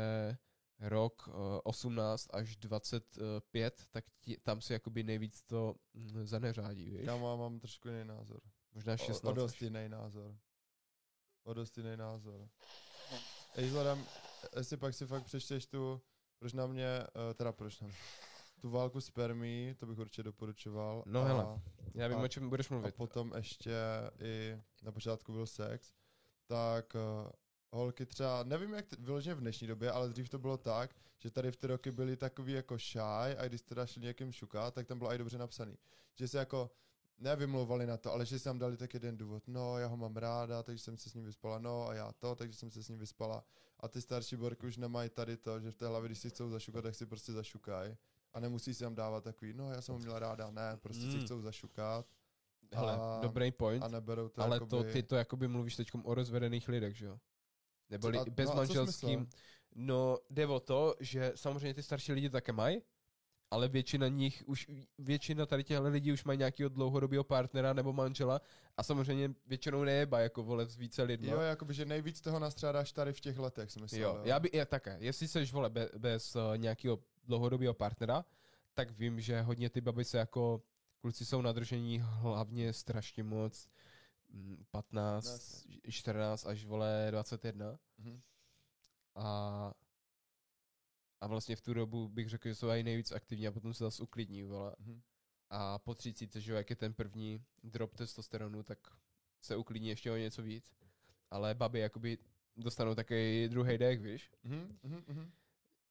rok uh, 18 až 25, tak ti, tam si jakoby nejvíc to mm, zaneřádí, víš? Já mám, mám trošku jiný názor. Možná 16. O, o dost jiný názor. O dost jiný názor. Ej, vzhledem, jestli pak si fakt přečteš tu, proč na mě, uh, teda proč na mě, tu válku spermí, to bych určitě doporučoval. No a, hele, já vím, a, o čem budeš mluvit. A potom ještě i na počátku byl sex, tak uh, holky třeba, nevím jak t- vyloženě v dnešní době, ale dřív to bylo tak, že tady v ty roky byly takový jako shy a když teda šli někým šukat, tak tam bylo i dobře napsaný. Že se jako nevymlouvali na to, ale že si tam dali tak jeden důvod. No, já ho mám ráda, takže jsem se s ním vyspala. No, a já to, takže jsem se s ním vyspala. A ty starší borky už nemají tady to, že v té hlavě, když si chcou zašukat, tak si prostě zašukaj. A nemusí si tam dávat takový, no, já jsem ho měla ráda. Ne, prostě mm. si chcou zašukat. Hele, a, dobrý point. A neberou to Ale jakoby... to, ty to jakoby mluvíš teď o rozvedených lidech, že jo? Nebo bezmanželským. No, no, jde o to, že samozřejmě ty starší lidi také mají, ale většina nich už, většina tady těchto lidí už mají nějakého dlouhodobého partnera nebo manžela a samozřejmě většinou nejeba jako vole s více lidmi. Jo, jakoby, že nejvíc toho nastrádáš tady v těch letech, si myslím. Jo, jo, já by, já také, jestli seš vole be, bez uh, nějakého dlouhodobého partnera, tak vím, že hodně ty baby se jako, kluci jsou nadržení hlavně strašně moc, 15, mm, 14 až vole 21. Mm-hmm. A a vlastně v tu dobu bych řekl, že jsou i nejvíc aktivní a potom se zase uklidní, vole. Mm-hmm. A po 30, že jak je ten první drop testosteronu, tak se uklidní ještě o něco víc. Ale baby jakoby dostanou takový druhý dech, víš? Mm-hmm, mm-hmm.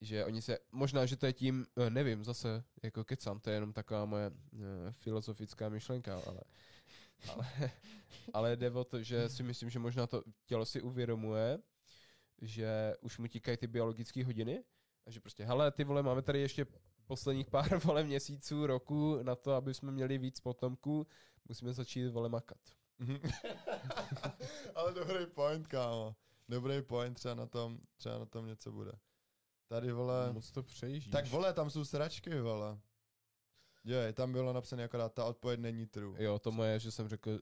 že oni se, možná, že to je tím, eh, nevím, zase, jako kecám, to je jenom taková moje uh, filozofická myšlenka, ale, ale, ale jde o to, že si myslím, že možná to tělo si uvědomuje, že už mu tíkají ty biologické hodiny a že prostě, hele, ty vole, máme tady ještě posledních pár vole měsíců, roku na to, aby jsme měli víc potomků, musíme začít vole makat. Ale dobrý point, kámo. Dobrý point, třeba na tom, třeba na tom něco bude. Tady, vole... Moc to přejíždíš. Tak, vole, tam jsou sračky, vole. Jo, tam bylo napsané akorát, ta odpověď není true. Jo, to moje, že jsem řekl,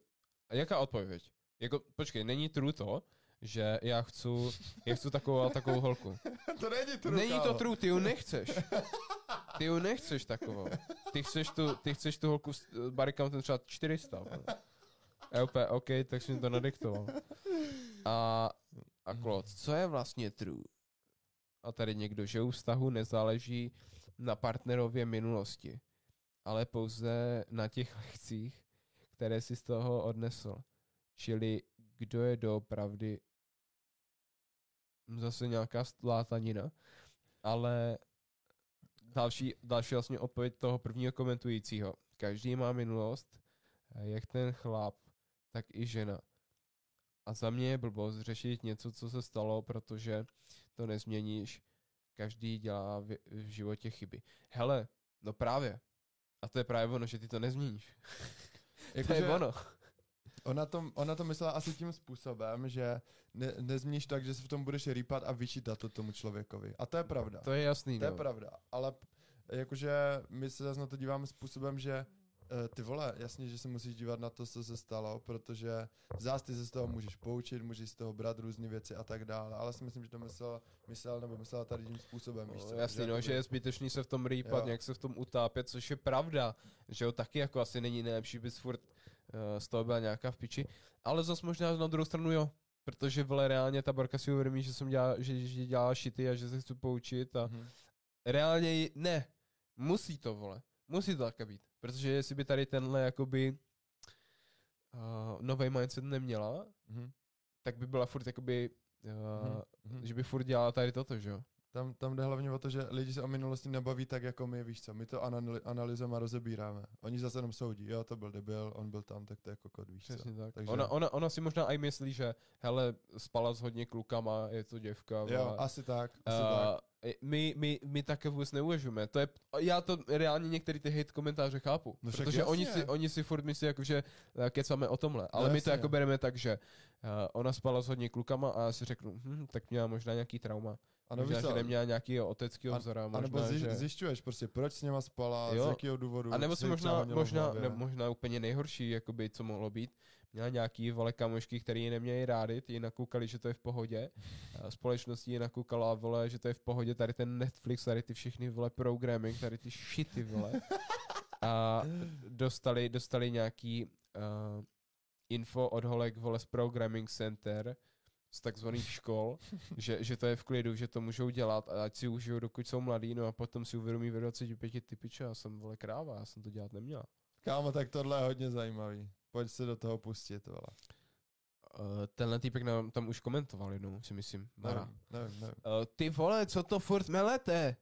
a jaká odpověď? Jako, počkej, není true to, že já chci, já chci takovou a takovou holku. to není true, Není to true, ty ju nechceš. Ty ju nechceš takovou. Ty chceš tu, ty chceš tu holku s barikám ten třeba 400. vole. A já úplně, OK, tak jsem to nadiktoval. A, a kloc, co je vlastně true? A tady někdo, že u vztahu nezáleží na partnerově minulosti, ale pouze na těch lekcích, které si z toho odnesl. Čili kdo je doopravdy zase nějaká látanina, ale další, další vlastně odpověď toho prvního komentujícího. Každý má minulost, jak ten chlap, tak i žena. A za mě je blbost řešit něco, co se stalo, protože to nezměníš. Každý dělá v, v životě chyby. Hele, no právě. A to je právě ono, že ty to nezměníš. Jako, to je že- ono. Ona to, ona to myslela asi tím způsobem, že ne, nezmíš tak, že se v tom budeš rýpat a vyčítat to tomu člověkovi. A to je pravda. To je jasný, To je no. pravda, ale jakože my se zase na to díváme způsobem, že eh, ty vole, jasně, že se musíš dívat na to, co se stalo, protože zás ty se z toho můžeš poučit, můžeš z toho brát různé věci a tak dále, ale si myslím, že to myslel, myslel nebo myslela tady tím způsobem, víš co? No, jasný, no, jakoby- že je zbytečný se v tom rýpat, Jo. nějak se v tom utápět, což je pravda, že jo, taky jako asi není nejlepší, bys furt z toho byla nějaká v piči, ale zas možná na druhou stranu jo, protože vole reálně ta barka si uvědomí, že jsem dělal, že, že dělá šity a že se chci poučit a Mhm. reálně ji- ne, musí to vole, musí to také být, protože jestli by tady tenhle jakoby uh, nový mindset neměla, Mhm. tak by byla furt jakoby, uh. Mhm. že by furt dělala tady toto, že jo. Tam, tam jde hlavně o to, že lidi se o minulosti nebaví tak, jako my, víš co, my to anali- analyzujeme a rozebíráme. Oni zase jenom soudí, jo, to byl debil, on byl tam, tak to je kokot, víš co. Přesně tak. Takže- Ona, ona, ona si možná i myslí, že hele, spala s hodně klukama, je to děvka. Jo, vole. asi tak, asi tak. Uh, my, my, my také vůbec neuvažujeme. To je, já to reálně některý ty hate komentáře chápu. No protože oni jasně. si, oni si furt myslí, jako, že eh, kecáme o tomhle. Ale my to jasně. jako bereme tak, že uh, ona spala s hodně klukama a já si řeknu, hm, tak měla možná nějaký trauma. A nebo že neměla nějakýho oteckého A- vzora. A Možná, nebo zjiš, že... zjišťuješ prostě, proč s něma spala, Jo. z jakého důvodu. A nebo si možná, možná, ne, možná úplně nejhorší, jakoby, co mohlo být, měla nějaký vole kamošky, který ji neměli rádi, ty nakoukali, že to je v pohodě. A společnost ji nakoukala, vole, že to je v pohodě, tady ten Netflix, tady ty všechny, vole, programming, tady ty shity, vole. A dostali, dostali nějaký uh, info od holek, vole, z Programming Center, z takzvaných škol, že, že to je v klidu, že to můžou dělat a ať si užijou, dokud jsou mladí, no a potom si uvědomí ve 25 ty piče, já jsem vole kráva, já jsem to dělat neměla. Kámo, tak tohle je hodně zajímavý. Pojď se do toho pustit, vole. Uh, tenhle týpek nám tam už komentoval jednou, si myslím. Mara. Nevím, nevím, nevím. Uh, ty vole, co to furt melete?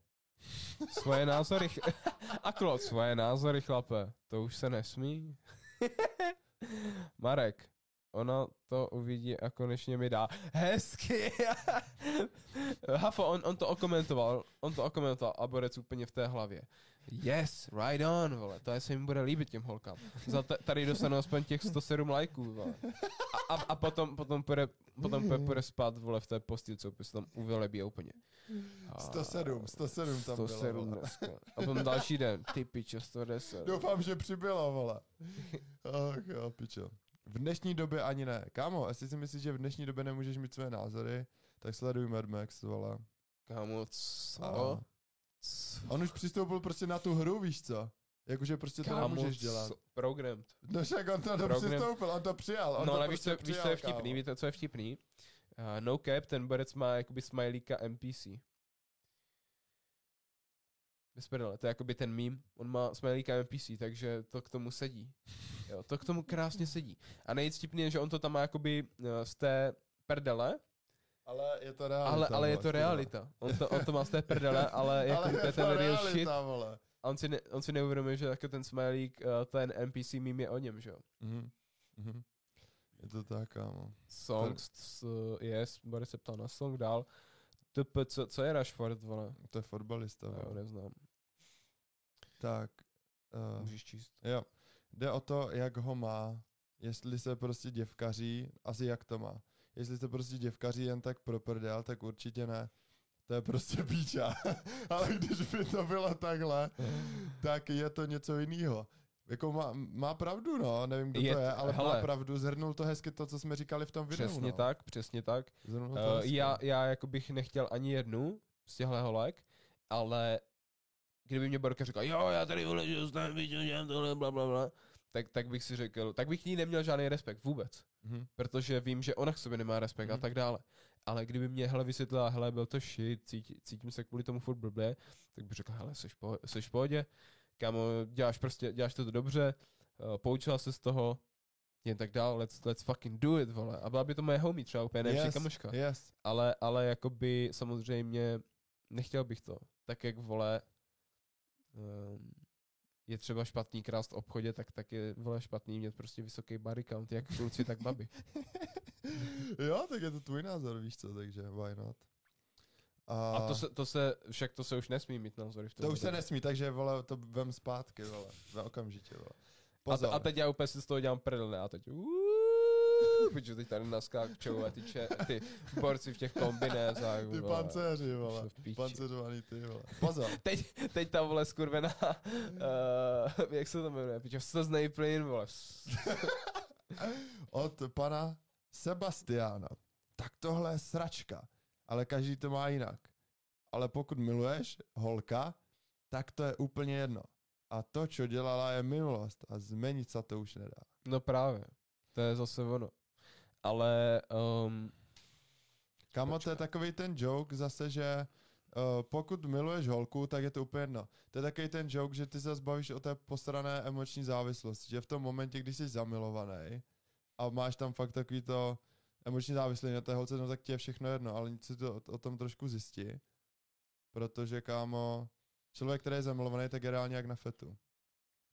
Svoje názory, ch- a klot, svoje názory, chlape, to už se nesmí. Marek, ona to uvidí a konečně mi dá. Hezky! Hafo, on, on to okomentoval, on to okomentoval a Borec úplně v té hlavě. Yes, right on, vole, to se jim bude líbit těm holkám. Za t- tady dostanu aspoň těch 107 lajků, vole. A, a, a potom, potom, půjde, potom půjde, půjde spát, vole, v té postýlce, se tam uvelebí úplně. A- 107, 107 tam bylo, 107 vole. dneska. A potom další den, ty piče, 110. Doufám, že přibylo, vole. Ach jo, pičo. V dnešní době ani ne. Kámo, jestli si myslíš, že v dnešní době nemůžeš mít své názory, tak sleduj Mad Max, vole. Kámo, co? A on už přistoupil prostě na tu hru, víš co? Jakože prostě to Kámo, nemůžeš dělat. Programmed. No však on to Program- přistoupil, on to přijal. On no to ale víš, prostě co, víš, co je vtipný, kámo. víte, co je vtipný? Uh, no cap, ten borec má jakoby smajlíka NPC. Bez prdele, to je jakoby ten meme, on má smajlíka NPC, takže to k tomu sedí. Jo, to k tomu krásně sedí. A nejvíc vtipný je, že on to tam má jakoby uh, z té prdele, Ale je to realita. ale, ale je to realita. On to, on to má z té prdele, ale jako Ale to je je to ten real shit. vole. A on si, ne, on si neuvědomuje, že jako ten smajlík, uh, ten NPC meme je o něm, že jo. Mhm. Mhm. Je to tak, kámo. Songs, s, yes, Boris se ptal na song dál. TP, co, co je Rashford, vole? To je fotbalista. Já ho neznám. Tak. Uh, Můžeš číst. jo. Jde o to, jak ho má. Jestli se prostě děvkaří, asi jak to má. Jestli se prostě děvkaří jen tak pro prdel, tak určitě ne. To je prostě píča. Ale když by to bylo takhle, tak je to něco jiného. Jako má, má pravdu, no, nevím, kdo Je to je, ale hele. má pravdu, zhrnul to hezky to, co jsme říkali v tom videu. Přesně no. tak, přesně tak. Zhrnul to Uh, hezky. já, já jako bych nechtěl ani jednu z těchto holek, ale kdyby mě Borka řekla, jo, já tady vole, že znám, dělám tohle, bla, bla, bla, tak, tak bych si řekl, tak bych k ní neměl žádný respekt vůbec, Mhm. protože vím, že ona k sobě nemá respekt a Mhm. tak dále. Ale kdyby mě hele vysvětlila, hele, byl to shit, cítí, cítím se kvůli tomu furt blbě, tak bych řekl, hele, v pohodě, jsi v pohodě, kámo, děláš prostě, děláš to dobře, uh, poučila se z toho, jen tak dál, let's, let's fucking do it, vole. A byla by to moje homie, třeba úplně nejlepší yes, kamoška Yes. ale, ale jakoby samozřejmě nechtěl bych to. Tak jak vole um, je třeba špatný krást v obchodě, tak, tak je vole špatný mít prostě vysoký body count, jak kluci, tak baby. jo, tak je to tvůj názor, víš co, takže why not. A, A to se, to se, však to se už nesmí mít názory v tom. to už se nesmí, takže vole, to vem zpátky, vole, ve okamžitě, vole. A, Pozor. te, a teď já úplně si z toho dělám prdel, ne? A teď uuuu, protože teď tady naskáčou a ty, če, ty borci v těch kombinézách. ty vole. pancéři, vole. Panceřovaný ty, vole. Pozor. Teď, teď ta vole skurvená, uh, jak se to jmenuje, pičo, slznej plyn, vole. Od pana Sebastiana. Tak tohle je sračka, ale každý to má jinak. Ale pokud miluješ holka, tak to je úplně jedno. A to, co dělala, je minulost a změnit se to už nedá. No právě, to je zase ono. Ale um, Kamo, to je takový ten joke zase, že uh, pokud miluješ holku, tak je to úplně jedno. To je takový ten joke, že ty se zbavíš o té postrané emoční závislosti, že v tom momentě, když jsi zamilovaný a máš tam fakt takový to emoční závislý na té holce, no tak ti je všechno jedno, ale nic si to o, o tom trošku zjistí. Protože, kámo, člověk, který je zamilovaný, tak je reálně jak na fetu.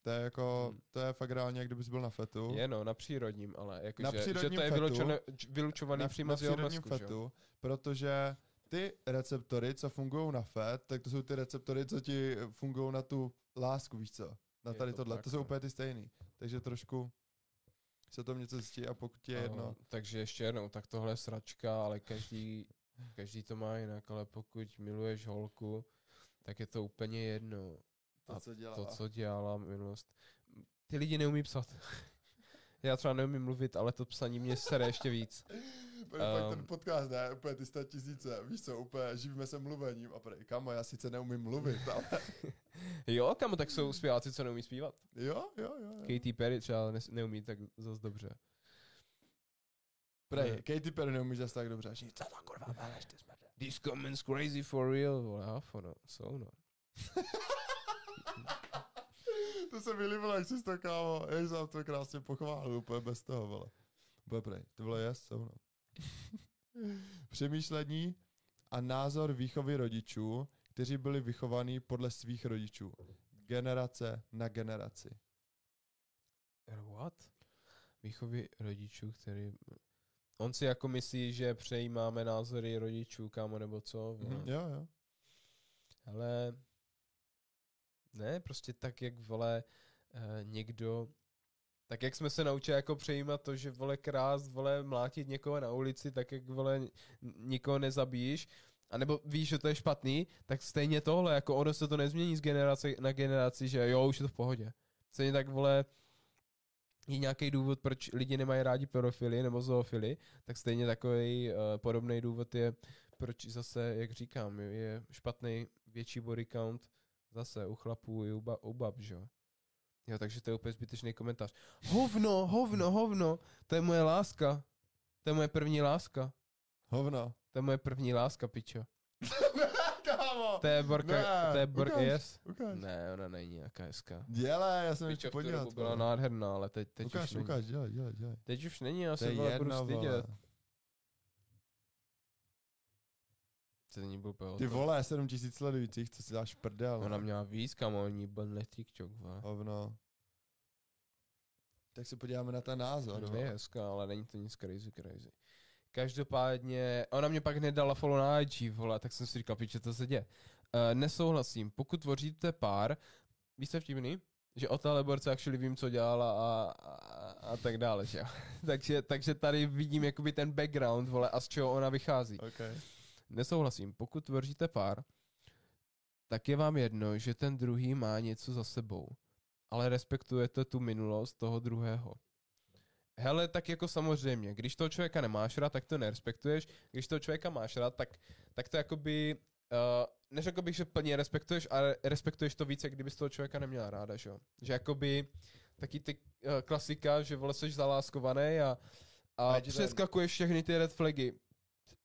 To je jako, Hmm. to je fakt reálně, jak kdybys byl na fetu. je no, na přírodním, ale jako, Na že, že přírodním to je vylučené, vylučovaný přímo z jeho mozku, že fetu, protože ty receptory, co fungují na fet, tak to jsou ty receptory, co ti fungují na tu lásku, víš co? Na Je tady to tohle, tak, to jsou no. úplně ty stejný. Takže trošku se tom něco zjistí a pokud je jedno. No, takže ještě jednou, tak tohle je sračka, ale každý, každý to má jinak, ale pokud miluješ holku, tak je to úplně jedno. To, a co dělá. To, co dělala minulost. Ty lidi neumí psat. Já třeba neumím mluvit, ale to psaní mě sere ještě víc. Um, ten podcast, ne, úplně ty sta tisíce, víš co, úplně živíme se mluvením a prej, kamo, já sice neumím mluvit, ale Jo, kamo, tak jsou zpěváci, co neumí zpívat. jo, jo, jo. jo. Katy Perry třeba ne, neumí tak zas dobře. Prej, Katy Perry neumíš zase tak dobře, a říct, co to kurva meleš, ty smrde. These comments crazy for real, vole, hafo, no, jsou no. to se mi líbilo, jak jsi to kámo, jak jsem to krásně pochválil, úplně bez toho, vole. Bude prej, to bylo jas, jsou no. Přemýšlení a názor výchovy rodičů, kteří byli vychovaní podle svých rodičů. Generace na generaci. What? Výchovy rodičů, který... On si jako myslí, že přejímáme názory rodičů, kámo, nebo co? Mhm, jo, jo. Ale ne, prostě tak, jak vole eh, někdo, tak jak jsme se naučili jako přejímat to, že vole krást, vole mlátit někoho na ulici, tak jak vole nikoho nezabíjíš, a nebo víš, že to je špatný, tak stejně tohle, jako ono se to nezmění z generace na generaci, že jo, už je to v pohodě. Stejně tak vole, je nějaký důvod, proč lidi nemají rádi pedofily nebo zoofily, tak stejně takový uh, podobný důvod je, proč zase, jak říkám, je- je špatný větší body count zase u chlapů i u, ba, u bab, že jo. Jo, takže to je úplně zbytečný komentář. Hovno, hovno, hovno, to je moje láska. To je moje první láska. Hovno. To je moje první láska, pičo. kámo. To je Borka, Ne, to je Bor, ukáž, yes? Ukáž. Ne, ona není nějaká hezká. Dělej, já jsem ještě podívat. byla nádherná, ale teď, teď ukáž, už není. ukáž, dělej, dělej, dělej. Teď už není, já se vole, budu stydět. To není byl Ty vole, 7 tisíc sledujících, co si dáš prdel. Ona měla víc, kamo, oni byl TikTok, vole. Hovno. Tak se podíváme na ten názor. To je hezká, ale není to nic crazy, crazy. Každopádně, ona mě pak hned dala follow na IG, vole, tak jsem si říkal, piče, co se děje. Uh, nesouhlasím, pokud tvoříte pár, víš, je vtipný? Že o téhle borce actually vím, co dělala a, a, a tak dále, že takže, takže tady vidím jakoby ten background, vole, a z čeho ona vychází. Okay. Nesouhlasím, pokud tvoříte pár, tak je vám jedno, že ten druhý má něco za sebou, ale respektujete tu minulost toho druhého. Hele, tak jako samozřejmě, když toho člověka nemáš rád, tak to nerespektuješ, když toho člověka máš rád, tak, tak to jakoby, uh, neřekl bych, že plně respektuješ, ale respektuješ to více, kdyby z toho člověka neměla ráda, že jo. Že jakoby taky ty uh, klasika, že vole seš zaláskovaný a, a, A přeskakuješ všechny ty red flagy.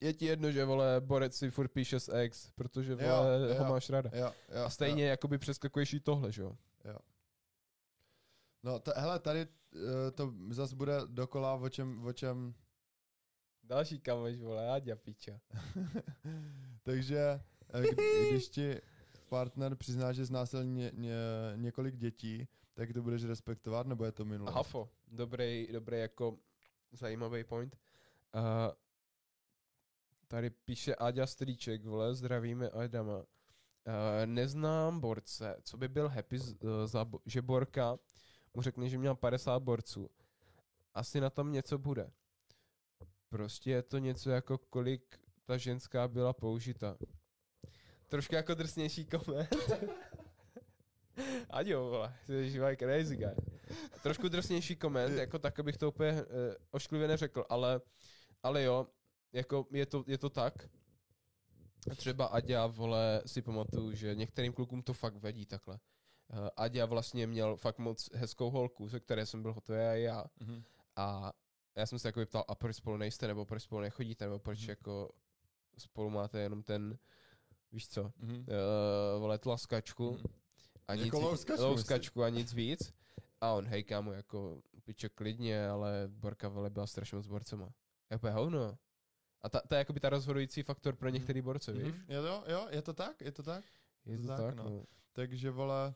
Je ti jedno, že vole Borec si furt píše s ex, protože vole Jo, ho jo. máš ráda. Jo, jo, A stejně jakoby přeskakuješ i tohle, že jo. Jo. No, t- hele, tady uh, to zase bude dokola, o čem, o čem Další kamoš, vole, Áďa piča. Takže eh, kdy- když ti partner přizná, že znásilní ně, ně, několik dětí, tak to budeš respektovat, nebo je to minulost? Hafo, dobrý, dobrý jako zajímavý point. Uh, tady píše Áďa Strýček, vole, zdravíme Adama. Uh, neznám borce, co by byl happy, z, uh, za, že Borka mu řekne, že měl 50 borců. Asi na tom něco bude. Prostě je to něco jako kolik ta ženská byla použita. Trošku jako drsnější koment. Aďo, vole, jsi živá crazy guy. Trošku drsnější koment, jako tak, abych to úplně uh, ošklivě neřekl, ale, ale jo, jako je to, je to tak. Třeba Aďa, vole, si pamatuju, že některým klukům to fakt vedí takhle. Uh, Aďa vlastně měl fakt moc hezkou holku, se které jsem byl hotový a já. Mhm. A já jsem se jako ptal, a proč spolu nejste, nebo proč spolu nechodíte, nebo proč Mhm. jako spolu máte jenom ten, víš co, Mhm. uh, vole, tlaskačku Mhm. a Jako nic, louskačku, louskačku a nic víc. A on, hej kámo, jako piče klidně, ale Borka vole byla strašně moc s borcema. Je úplně hovno. A ta, ta je jakoby ta rozhodující faktor pro některý borce, víš? Mhm. Jo, jo, je to tak, je to tak. Je to tak, tak, no. no. Takže vole,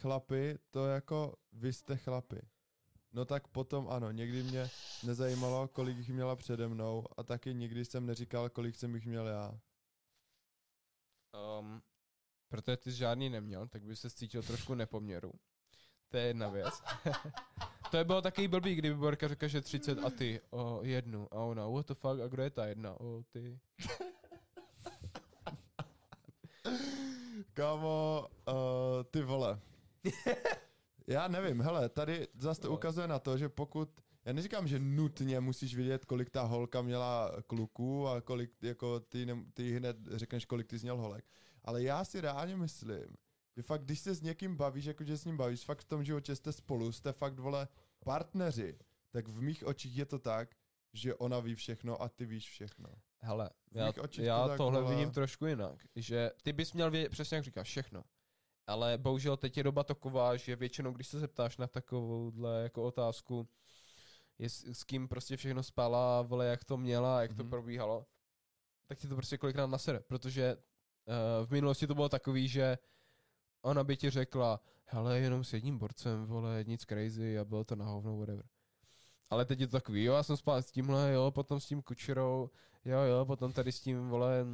chlapi, to jako vy jste chlapi. No tak potom ano, někdy mě nezajímalo, kolik jich měla přede mnou a taky nikdy jsem neříkal, kolik jsem jich měl já. Um, protože ty žádný neměl, tak by se cítil trošku nepoměru. To je jedna věc. to je bylo taky blbý, kdyby Borka řekla, že 30 a ty o jednu. A ona, what the fuck, a kdo je ta jedna? O ty. Kámo, uh, ty vole. Já nevím, hele, tady zase to ukazuje na to, že pokud, já neříkám, že nutně musíš vědět, kolik ta holka měla kluků a kolik, jako ty, ne, ty hned řekneš, kolik ty jsi měl holek. Ale já si reálně myslím, že fakt, když se s někým bavíš, jako že s ním bavíš, fakt v tom životě jste spolu, jste fakt, vole, partneři, tak v mých očích je to tak, že ona ví všechno a ty víš všechno. Hele, V já, to já tak, tohle vole- vidím trošku jinak. Že ty bys měl vědět, přesně jak říkáš, všechno. Ale bohužel teď je doba taková, že většinou, když se zeptáš na takovouhle jako otázku, je s, kým prostě všechno spala, vole, jak to měla, jak to Mhm. probíhalo, tak ti to prostě kolikrát nasere, protože uh, v minulosti to bylo takový, že ona by ti řekla, hele, jenom s jedním borcem, vole, nic crazy a bylo to na hovno, whatever. Ale teď je to takový, jo, já jsem spal s tímhle, jo, potom s tím kučerou, jo, jo, potom tady s tím, vole,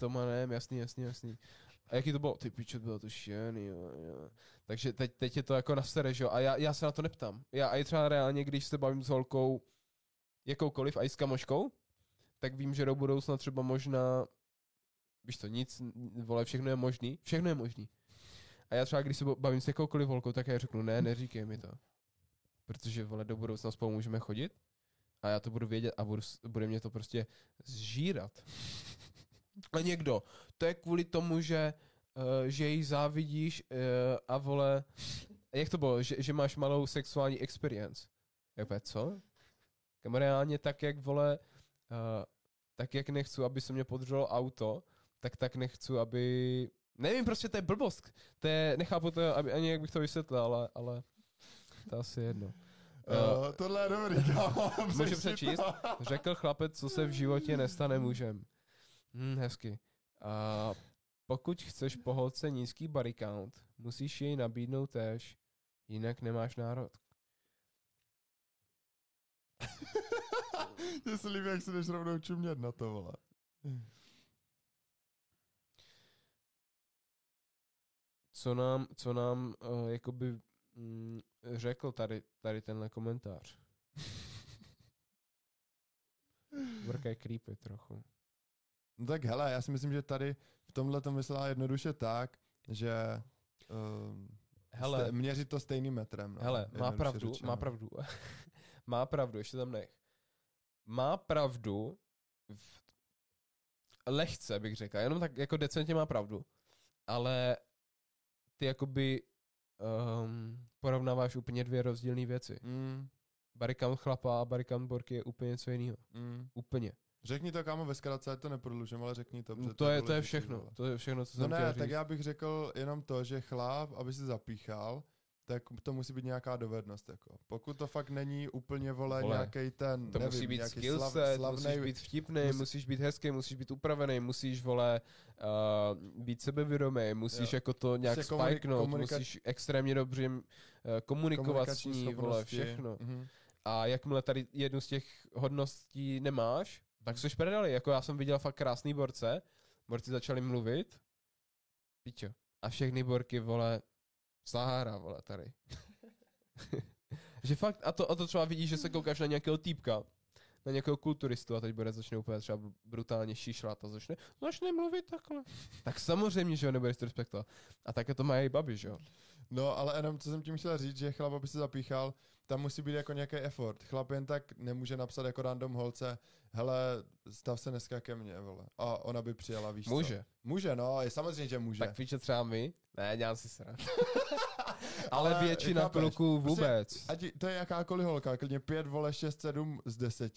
Tomanem, jasný, jasný, jasný. A jaký to bylo? Ty piče, bylo to šílený, jo, jo. Takže teď, teď je to jako na sere, že jo, a já, já se na to neptám. Já i třeba reálně, když se bavím s holkou, jakoukoliv, a i s kamoškou, tak vím, že do budoucna třeba možná, víš co, nic, vole, všechno je možný, všechno je možný. A já třeba, když se bavím s jakoukoliv holkou, tak já řeknu, ne, neříkej mi to. Protože, vole, do budoucna spolu můžeme chodit a já to budu vědět a budu, bude mě to prostě zžírat. A někdo, to je kvůli tomu, že, uh, že jí závidíš uh, a vole, jak to bylo, že, že máš malou sexuální experience. Jak úplně, co? Kam reálně tak, jak vole, uh, tak jak nechci, aby se mě podrželo auto, tak tak nechci, aby... Nevím, prostě to je blbost. To je, nechápu to, aby, ani jak bych to vysvětlil, ale, ale to asi je jedno. Uh, tohle je dobrý, kámo. Můžu přečíst? Řekl chlapec, co se v životě nestane mužem. Hm, hezky. A pokud chceš po holce nízký body count, musíš jej nabídnout též, jinak nemáš národ. Mně se líbí, jak se jdeš rovnou čumět na to, vole. Co nám, co nám uh, jakoby mm, řekl tady, tady tenhle komentář? Vrka je creepy trochu. No tak hele, já si myslím, že tady v tomhle to myslela jednoduše tak, že um, Hele, ste, měřit to stejným metrem. No, hele, má pravdu, řečeno. má pravdu. má pravdu, ještě tam nech. Má pravdu v lehce bych řekl, jenom tak jako decentně má pravdu, ale ty jakoby um, porovnáváš úplně dvě rozdílné věci. Mm, Barikam chlapa a barikam borky je úplně něco jiného. mm. Úplně. Řekni to, kámo, ve zkratce, to neprodlužím, ale řekni to. protože No, to, je, to je všechno. To je všechno, co No jsem ne, chtěl tak říct. já bych řekl jenom to, že chlap, aby si zapíchal, tak to musí být nějaká dovednost. Jako. Pokud to fakt není úplně, vole, Vole, nějaký ten, To nevím, musí být nějaký skillset, slav, musíš slavnej, být vtipný, musí- musíš být hezký, musíš být upravený, musíš, vole, uh, být sebevědomý, musíš Jo. jako to nějak Prostě komunik- spajknout, komunika- musíš extrémně dobře uh, komunikovat s ní, vole, všechno. Mhm. A jakmile tady jednu z těch hodností nemáš, tak jsi prdeli. Jako já jsem viděl fakt krásný borce, borci začali mluvit, pičo. A všechny borky, vole, Sahara, vole, tady. že fakt, a to, a to třeba vidíš, že se koukáš na nějakého týpka, na nějakého kulturistu a teď bude začne úplně třeba brutálně šišlat a začne, začne mluvit takhle. tak samozřejmě, že ho nebudeš respektovat. A také to i babi, že jo. No, ale jenom, co jsem tím chtěl říct, že chlap, aby se zapíchal, tam musí být jako nějaký effort. Chlap jen tak nemůže napsat jako random holce, hele, stav se dneska ke mně, vole. A ona by přijela, víš co? Může. Může, no, je samozřejmě, že může. Tak víš, že třeba my? Ne, dělám si srát. Ale Ale většina kluků prostě vůbec. Ať to je jakákoliv holka, klidně 5, vole, 6, 7 z 10,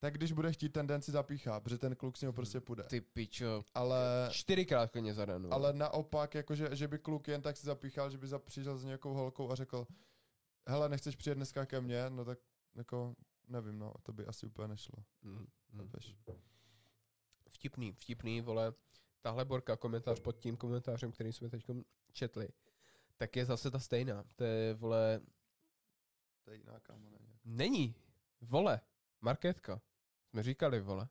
tak když bude chtít ten den si zapíchá, protože ten kluk s něho prostě půjde. Ty pičo. Ale, Čtyřikrát klidně za den. ale naopak, jakože, že by kluk jen tak si zapíchal, že by přišel s nějakou holkou a řekl, hele, nechceš přijet dneska ke mně, no tak jako, nevím, no, to by asi úplně nešlo. Mm, mm. Vtipný, vtipný, vole. Tahle borka, komentář pod tím komentářem, který jsme teď četli, tak je zase ta stejná. To je, vole, To je jiná kámo, není. není. Vole, marketka. Jsme říkali, vole.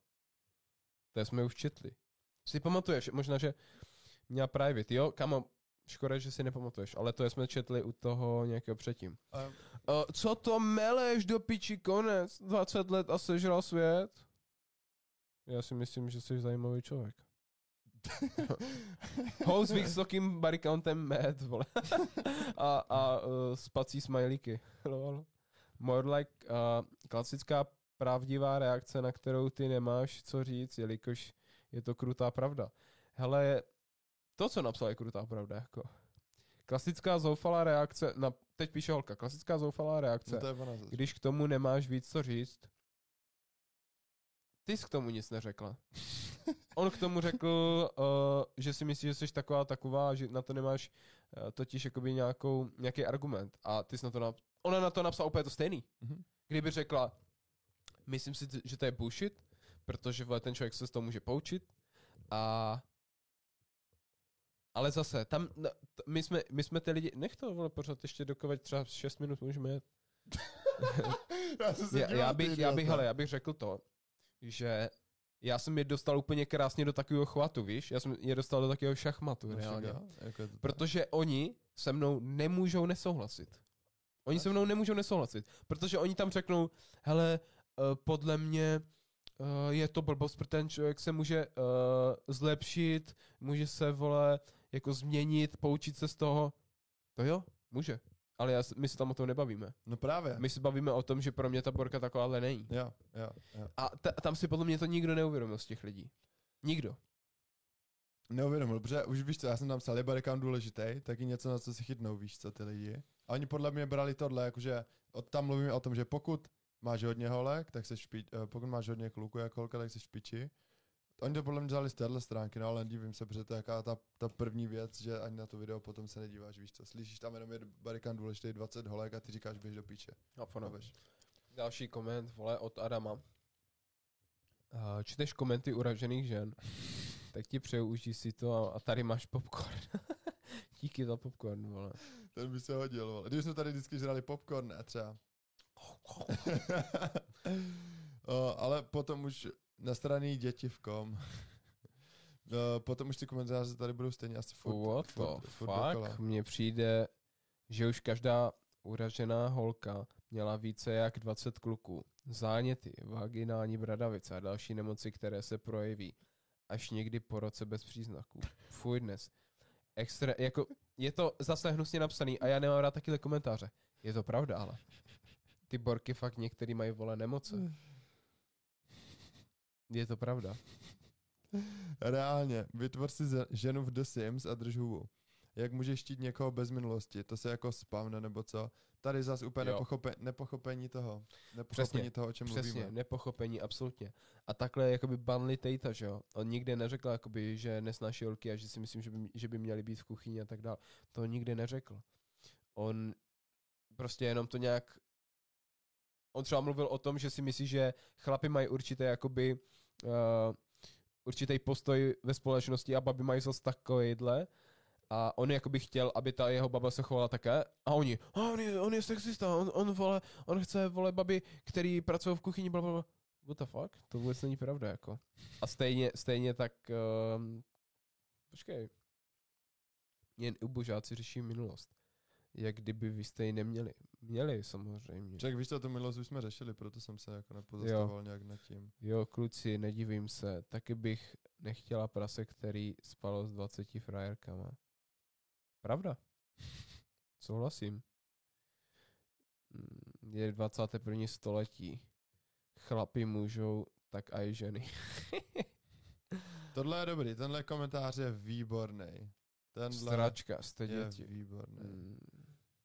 To jsme už četli. Si pamatuješ, možná, že měla private, jo? Kamo, škoda, že si nepamatuješ, ale to jsme četli u toho nějakého předtím. A, Uh, co to meleš do piči, konec, 20 let a sežral svět? Já si myslím, že jsi zajímavý člověk. Host s vysokým countem med, vole. a a uh, spací smajlíky. More like uh, klasická pravdivá reakce, na kterou ty nemáš co říct, jelikož je to krutá pravda. Hele, to, co napsal, je krutá pravda, jako. Klasická zoufalá reakce, na, teď píše holka, klasická zoufalá reakce, no to je ona když k tomu nemáš víc co říct, ty jsi k tomu nic neřekla. On k tomu řekl, uh, že si myslí, že jsi taková taková, že na to nemáš uh, totiž jakoby nějakou, nějaký argument. A ty jsi na to nap- ona na to napsala úplně to stejný. Mhm. Kdyby řekla, myslím si, že to je bullshit, protože vole, ten člověk se z toho může poučit a ale zase, tam, no, t- my jsme, my jsme ty lidi, nech to, vole, pořád ještě dokovat třeba 6 minut můžeme jet. já, se já, já, bych, já bych, hele, já bych řekl to, že já jsem je dostal úplně krásně do takového chvatu, víš? Já jsem je dostal do takového šachmatu, No, reálně. jako to. Protože oni se mnou nemůžou nesouhlasit. Oni se mnou nemůžou nesouhlasit, protože oni tam řeknou, hele, uh, podle mě uh, je to blbost, protože ten člověk se může uh, zlepšit, může se, vole, jako změnit, poučit se z toho. To jo, může. Ale já, my se tam o tom nebavíme. No právě. My se bavíme o tom, že pro mě ta borka takováhle není. Jo, jo, jo. A ta, tam si podle mě to nikdo neuvědomil z těch lidí. Nikdo. Neuvědomil, protože už víš co, já jsem tam psal, je barikán důležitý, taky něco, na co si chytnou, víš co, ty lidi. A oni podle mě brali tohle, jakože od tam mluvíme o tom, že pokud máš hodně holek, tak se špi, eh, pokud máš hodně kluků jako holka, tak se špiči. Oni to podle mě dělali z téhle stránky, no ale divím se, protože to je jaká ta, ta první věc, že ani na to video potom se nedíváš, víš co, slyšíš tam jenom je barikán důležitý 20 holek a ty říkáš, běž do píče. A Chápeš? Další koment, vole, od Adama. uh, čteš komenty uražených žen, tak ti přeju, užij si to a, a tady máš popcorn. Díky za popcorn, vole. Ten by se hodil, vole. Kdyby jsme tady vždycky žrali popcorn, ne třeba. o, ale potom už nasraný děti v kom. o, potom už ty komentáře tady budou stejně asi furt, What furt, the furt fuck? Mně přijde, že už každá uražená holka měla více jak 20 kluků. Záněty, vaginální bradavice a další nemoci, které se projeví až někdy po roce bez příznaků. Fuj dnes. Extra, jako, je to zase hnusně napsaný a já nemám rád takové komentáře. Je to pravda, ale ty borky fakt některý mají vole nemoce. Je to pravda. Reálně, vytvoř si ženu v The Sims a drž hubu. Jak můžeš štít někoho bez minulosti? To se jako spavne nebo co? Tady zase úplně Jo. nepochope, nepochopení toho. Nepochopení Přesně, toho, o čem Přesně, mluvíme. nepochopení, absolutně. A takhle jakoby banli Tejta, že jo? On nikdy neřekl, jakoby, že nesnáší holky a že si myslím, že by, že by měli být v kuchyni a tak dále. To nikdy neřekl. On prostě jenom to nějak... On třeba mluvil o tom, že si myslí, že chlapi mají určité jakoby uh, určitý postoj ve společnosti a baby mají zase takovýhle. A on jakoby chtěl, aby ta jeho baba se chovala také. A oni, a on je, on je sexista, on, on, vole, on chce, vole, baby, který pracují v kuchyni, bla, bla, bla. What the fuck? To vůbec není pravda, jako. A stejně, stejně tak, um, počkej. Jen ubožáci řeší minulost. Jak kdyby vy jste ji neměli. Měli, samozřejmě. Však víš co, to minulost už jsme řešili, proto jsem se jako nepozastavoval nějak nad tím. Jo, kluci, nedivím se. Taky bych nechtěla prase, který spalo s 20 frajerkama. Pravda. Souhlasím. Mm, Je 21. století. Chlapi můžou, tak aj ženy. Tohle je dobrý, tenhle komentář je výborný. Tenhle Stračka, jste je děti. výborný. Mm,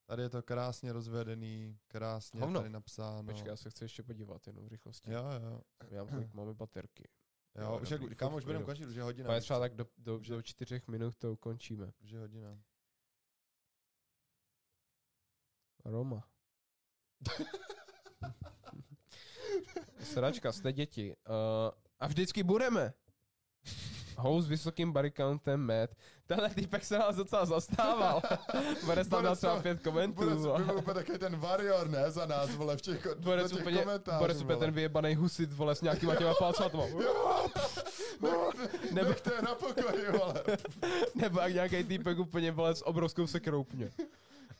Tady je to krásně rozvedený, krásně Hovno. tady napsáno. Počkej, já se chci ještě podívat jenom v rychlosti. Jo, jo. Já kolik máme baterky. Jo, Jo, už dobrý, jak, kam už budeme končit, už je hodina. Ale třeba tak do, do, do čtyřech minut to ukončíme. Už je hodina. Roma. Sračka, jste děti. Uh, a vždycky budeme. Host s vysokým countem Matt. Tenhle týpek se nás docela zastával. Bude tam dát třeba pět komentů. Bude byl úplně takový ten varior, ne, za nás, vole, v těch, Bude těch úplně, komentářů, bude úplně ten vyjebaný husit, vole, s nějakýma těma palcátama. Nebo- Nechte je na pokoji, vole. Nebo jak nějaký týpek úplně, vole, s obrovskou sekerou úplně.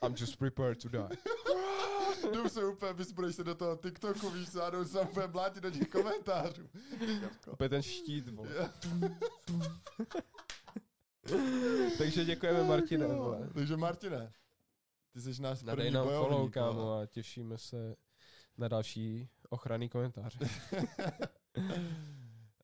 I'm just prepared to die. Jdu se úplně, vyzbrojš se do toho TikToku, víš co, a jdu se úplně blátit do těch komentářů. Úplně ten štít, vole. Takže děkujeme Martine, vole. Takže Martine, ty jsi náš Nadej první nám follow, kámo, a těšíme se na další ochranný komentáře.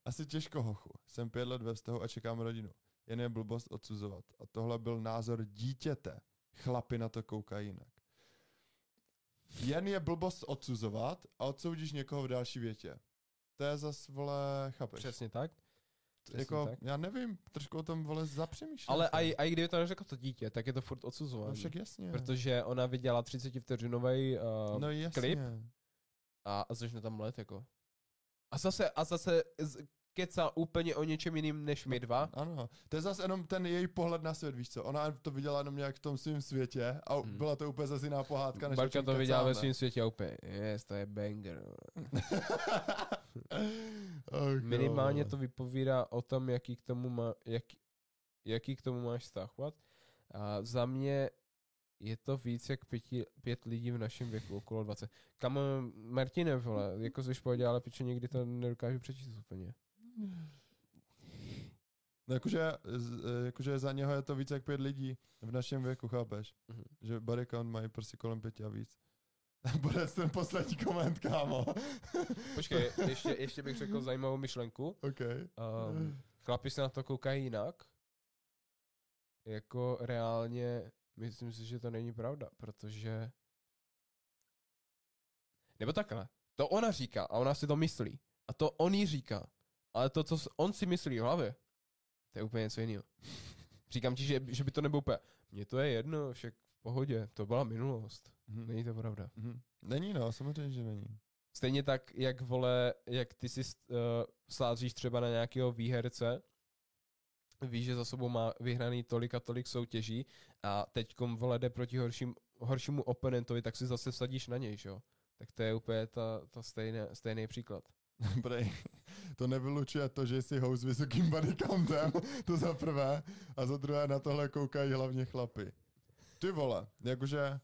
Asi těžko, hochu. Jsem pět let ve vztahu a čekám rodinu. Jen je blbost odsuzovat. A tohle byl názor dítěte. Chlapi na to koukají jinak. Jen je blbost odsuzovat a odsoudíš někoho v další větě. To je zas, vole, chápeš? Přesně tak. přesně jako, tak. já nevím, trošku o tom, vole, zapřemýšlím. Ale i, i kdyby to neřekl to dítě, tak je to furt No odsuzování. však jasně. Protože ona viděla 30 vteřinový uh, no jasně. klip a, a začne tam let jako. A zase, a zase kecal úplně o něčem jiným než my dva. Ano, to je zase jenom ten její pohled na svět, víš co? Ona to viděla jenom nějak v tom svém světě a Hmm. byla to úplně zase jiná pohádka, než Barka to viděla ve svém světě a úplně, yes, to je banger. Ach, Minimálně to vypovídá o tom, jaký k tomu, má, jak, jaký k tomu máš vztah. A za mě je to víc jak pěti, pět lidí v našem věku, okolo 20. Kam Martine, vole, jako jsi pohodě, ale piče někdy to nedokážu přečíst úplně. No jakože, eh, jakože za něho je to víc jak pět lidí v našem věku, chápeš? Mhm. Že body count mají prostě kolem pěti a víc. Bude ten poslední koment, kámo. Počkej, ještě, ještě bych řekl zajímavou myšlenku. OK. Um, chlapi se na to koukají jinak. Jako reálně, myslím si, že to není pravda, protože... Nebo takhle. To ona říká a ona si to myslí. A to on jí říká. Ale to, co on si myslí v hlavě, to je úplně něco jiného. Říkám ti, že, že by to nebylo úplně... Mně to je jedno, však v pohodě, to byla minulost. Mhm. Není to pravda. Mhm. Není no, samozřejmě, že není. Stejně tak, jak vole, jak ty si uh, sázíš třeba na nějakého výherce, víš, že za sebou má vyhraný tolik a tolik soutěží a teďkom vole jde proti horším, horšímu oponentovi, tak si zase vsadíš na něj, že jo? Tak to je úplně ta, ta stejné, stejný příklad. Prej, to nevylučuje to, že jsi host s vysokým body countem, to za prvé, a za druhé na tohle koukají hlavně chlapy. Ty vole, jakože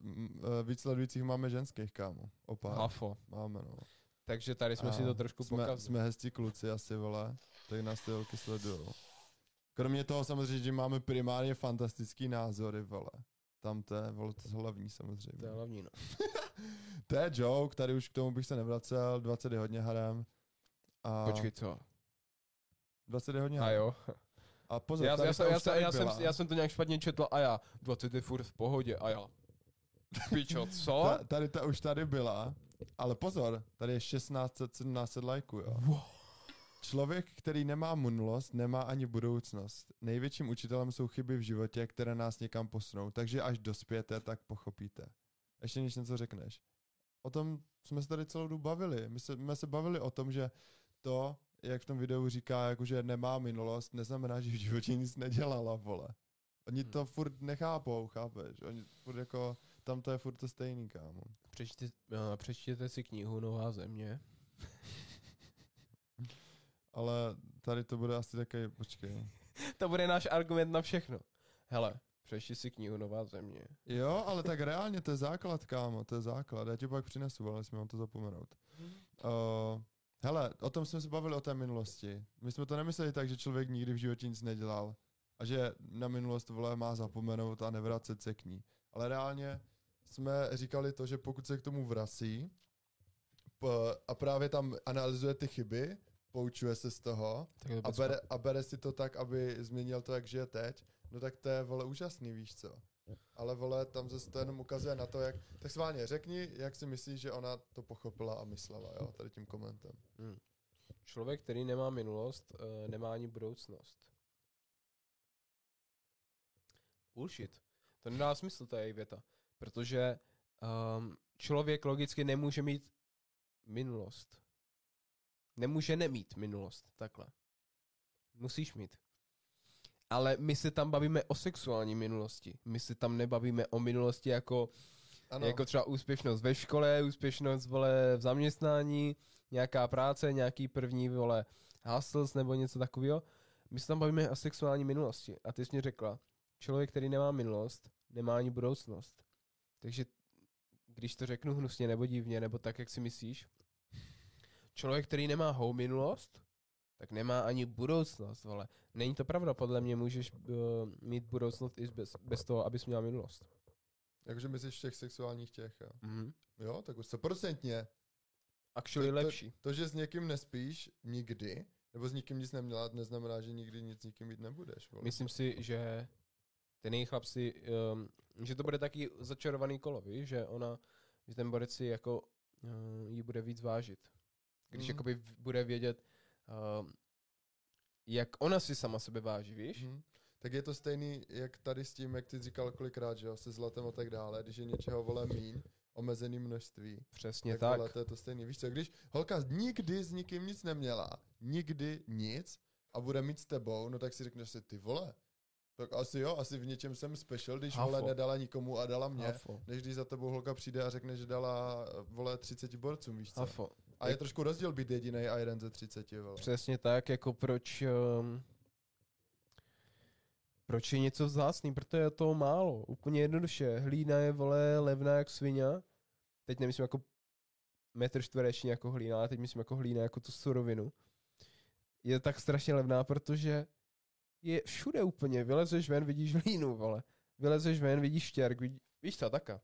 mm, eh, víc sledujících máme ženských, kámo. Opár. Hafo. Máme, no. Takže tady jsme A si to trošku jsme, pokazili. jsme hezcí kluci asi, vole, tak nás ty holky sledujou. Kromě toho samozřejmě, že máme primárně fantastický názory, vole. Tam to je, vole, to je hlavní samozřejmě. To je hlavní, no. To je joke, tady už k tomu bych se nevracel, 20 je hodně harem. A Počkej, co? 20 je hodně A harem. jo. A pozor, Já, tady já, jsem, já, jsem, já, jsem, já jsem to nějak špatně četl a já. 20 je furt v pohodě a já. Pičo, co? Ta, tady ta už tady byla, ale pozor, tady je 1600, 1700 lajků, jo. Wow. Člověk, který nemá minulost, nemá ani budoucnost. Největším učitelem jsou chyby v životě, které nás někam posunou, takže až dospějete, tak pochopíte. Ještě než něco řekneš. O tom jsme se tady celou dobu bavili. My se, jsme se bavili o tom, že to, jak v tom videu říká, jakože nemá minulost, neznamená, že v životě nic nedělala, vole. Oni to furt nechápou, chápeš? Oni furt jako, tam to je furt to stejný, kámo. Přečti, uh, přečtěte si knihu Nová země. Ale tady to bude asi takový, počkej. To bude náš argument na všechno. Hele, přečti si knihu Nová země. Jo, ale tak reálně to je základ, kámo, to je základ. Já ti pak přinesu, ale jsme mám to zapomenout. Uh, hele, o tom jsme se bavili o té minulosti. My jsme to nemysleli tak, že člověk nikdy v životě nic nedělal a že na minulost vole má zapomenout a nevracet se k ní. Ale reálně jsme říkali to, že pokud se k tomu vrací p- a právě tam analyzuje ty chyby, poučuje se z toho Tak a bere, a bere si to tak, aby změnil to, jak žije teď, no tak to je, vole, úžasný, víš co. Ale, vole, tam zase to jenom ukazuje na to, jak... Tak sválně, řekni, jak si myslíš, že ona to pochopila a myslela, jo, tady tím komentem. Hmm. Člověk, který nemá minulost, uh, nemá ani budoucnost. Bullshit. To nedá smysl, ta její věta. Protože um, člověk logicky nemůže mít minulost. Nemůže nemít minulost, takhle. Musíš mít. Ale my se tam bavíme o sexuální minulosti. My se tam nebavíme o minulosti jako Ano, jako třeba úspěšnost ve škole, úspěšnost vole v zaměstnání, nějaká práce, nějaký první vole hustles nebo něco takového. My se tam bavíme o sexuální minulosti. A ty jsi mi řekla, člověk, který nemá minulost, nemá ani budoucnost. Takže když to řeknu hnusně nebo divně, nebo tak, jak si myslíš, člověk, který nemá hou minulost, tak nemá ani budoucnost, vole. Není to pravda, podle mě můžeš uh, mít budoucnost i bez, bez toho, abys měl minulost. jakože myslíš těch sexuálních těch, jo. Mm-hmm. Jo, tak už se procentně. Actually To- to- lepší. To, že s někým nespíš nikdy, nebo s nikým nic neměla, neznamená, že nikdy nic s nikým mít nebudeš. Vole. Myslím si, že ten její chlap si, um, že to bude taky začarovaný kolo, víš, že ona, že ten borec si jako uh, jí bude víc vážit. Když Mhm. jakoby bude vědět, um, jak ona si sama sebe váží, víš? Mhm. Tak je to stejný, jak tady s tím, jak ty říkal kolikrát, že jo, se zlatem a tak dále, když je něčeho vole míň, omezený množství, Přesně tak, tak. Vole, to je to stejný. Víš co, když holka nikdy s nikým nic neměla, nikdy nic a bude mít s tebou, no tak si řekneš si, ty vole, tak asi jo, asi v něčem jsem special, když Hafo. vole nedala nikomu a dala mě, Hafo. než když za tebou holka přijde a řekne, že dala vole 30 borcům, víš co. Hafo. A je trošku rozdíl být jediný a jeden ze 30, vole. Přesně tak, jako proč... Um, proč je něco vzácný? Protože je toho málo. Úplně jednoduše. Hlína je, vole, levná jak svině. Teď nemyslím jako metr čtvereční jako hlína, ale teď myslím jako hlína, jako tu surovinu. Je tak strašně levná, protože je všude úplně. Vylezeš ven, vidíš hlínu, vole. Vylezeš ven, vidíš štěrk, vidí, víš co, taka.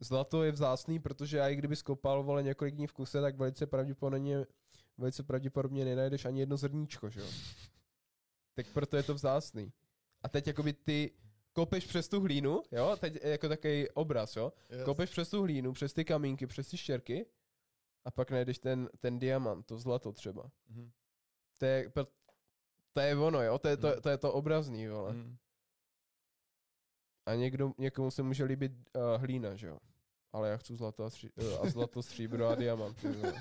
Zlato je vzácný, protože já i kdyby skopal, vole, několik dní v kuse, tak velice pravděpodobně velice pravděpodobně nenajdeš ani jedno zrníčko, že jo? Tak proto je to vzácný. A teď jakoby ty kopeš přes tu hlínu, jo? Teď jako takový obraz, jo? Yes. Kopeš přes tu hlínu, přes ty kamínky, přes ty štěrky a pak najdeš ten, ten diamant, to zlato třeba. Mhm. To je, to je ono, jo? To je to, Mhm. to, je to obrazný, vole. Mhm. A někdo, někomu se může líbit uh, hlína, že jo? ale já chci zlato a, stří, eh, a zlato, stříbro a diamanty. vole.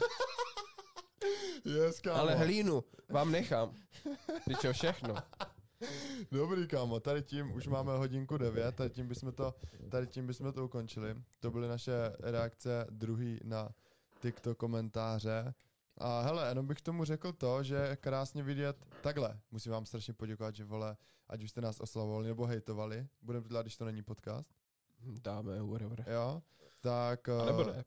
Yes, kámo. Ale hlínu vám nechám. Pičo, všechno. Dobrý, kámo, tady tím už máme hodinku 9, tady tím bychom to, tady tím bychom to ukončili. To byly naše reakce druhý na TikTok komentáře. A hele, jenom bych tomu řekl to, že je krásně vidět takhle. Musím vám strašně poděkovat, že vole, ať už jste nás oslavovali nebo hejtovali. Budeme to dělat, když to není podcast. Dáme, whatever. Jo, tak... A eh, nebo ne.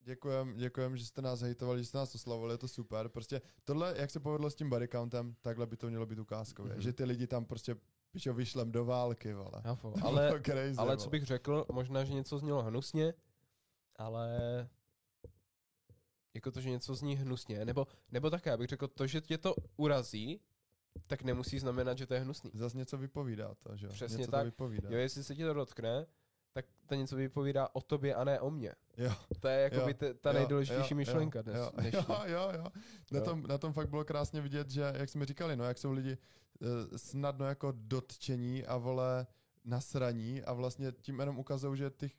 Děkujem, děkujem, že jste nás hejtovali, že jste nás oslavovali, je to super. Prostě tohle, jak se povedlo s tím body countem, takhle by to mělo být ukázkově. Mhm. Že ty lidi tam prostě pičo vyšlem do války, vole. Hafo. To Ale, crazy, ale co bych řekl, možná, že něco znělo hnusně, ale jako to, že něco zní hnusně, nebo, nebo také, já bych řekl, to, že tě to urazí, tak nemusí znamenat, že to je hnusný. Zas něco vypovídá to, že jo? Přesně něco tak. To vypovídá. Jo, jestli se ti to dotkne, tak to něco vypovídá o tobě a ne o mně. Jo, To je jako jo, by t- ta nejdůležitější jo, myšlenka jo, dnes. Jo, dnešní. jo, jo, jo. Na, Jo. tom, na tom fakt bylo krásně vidět, že, jak jsme říkali, no, jak jsou lidi eh, snadno jako dotčení a vole nasraní a vlastně tím jenom ukazují, že ty,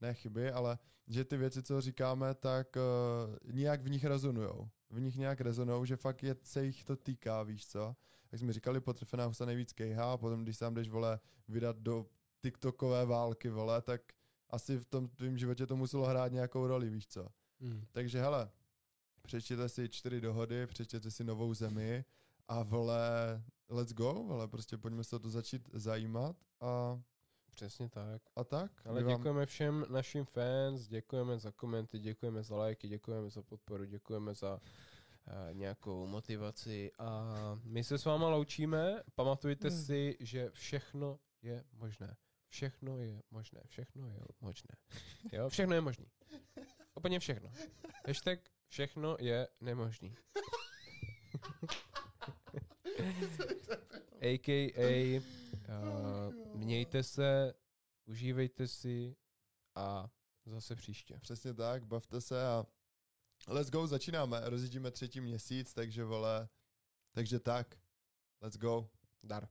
ne chyby, ale že ty věci, co říkáme, tak uh, nějak v nich rezonujou. V nich nějak rezonujou, že fakt je, se jich to týká, víš co? Jak jsme říkali, potrefená husa nejvíc kejhá a potom, když sám jdeš, vole, vydat do TikTokové války, vole, tak asi v tom tvém životě to muselo hrát nějakou roli, víš co? Hmm. Takže hele, přečtěte si čtyři dohody, přečtěte si novou zemi a vole, let's go, vole, prostě pojďme se o to začít zajímat a, Přesně tak. a tak. Ale vám- děkujeme všem našim fans, děkujeme za komenty, děkujeme za lajky, děkujeme za podporu, děkujeme za nějakou motivaci a my se s váma loučíme. Pamatujte Hmm. si, že všechno je možné. Všechno je možné, všechno je možné. Jo, všechno je možné. Úplně všechno. Hashtag všechno je nemožný. AKA uh, mějte se, užívejte si a zase příště. Přesně tak, bavte se a let's go, začínáme, rozjíždíme třetí měsíc, takže vole, takže tak, let's go. Dar.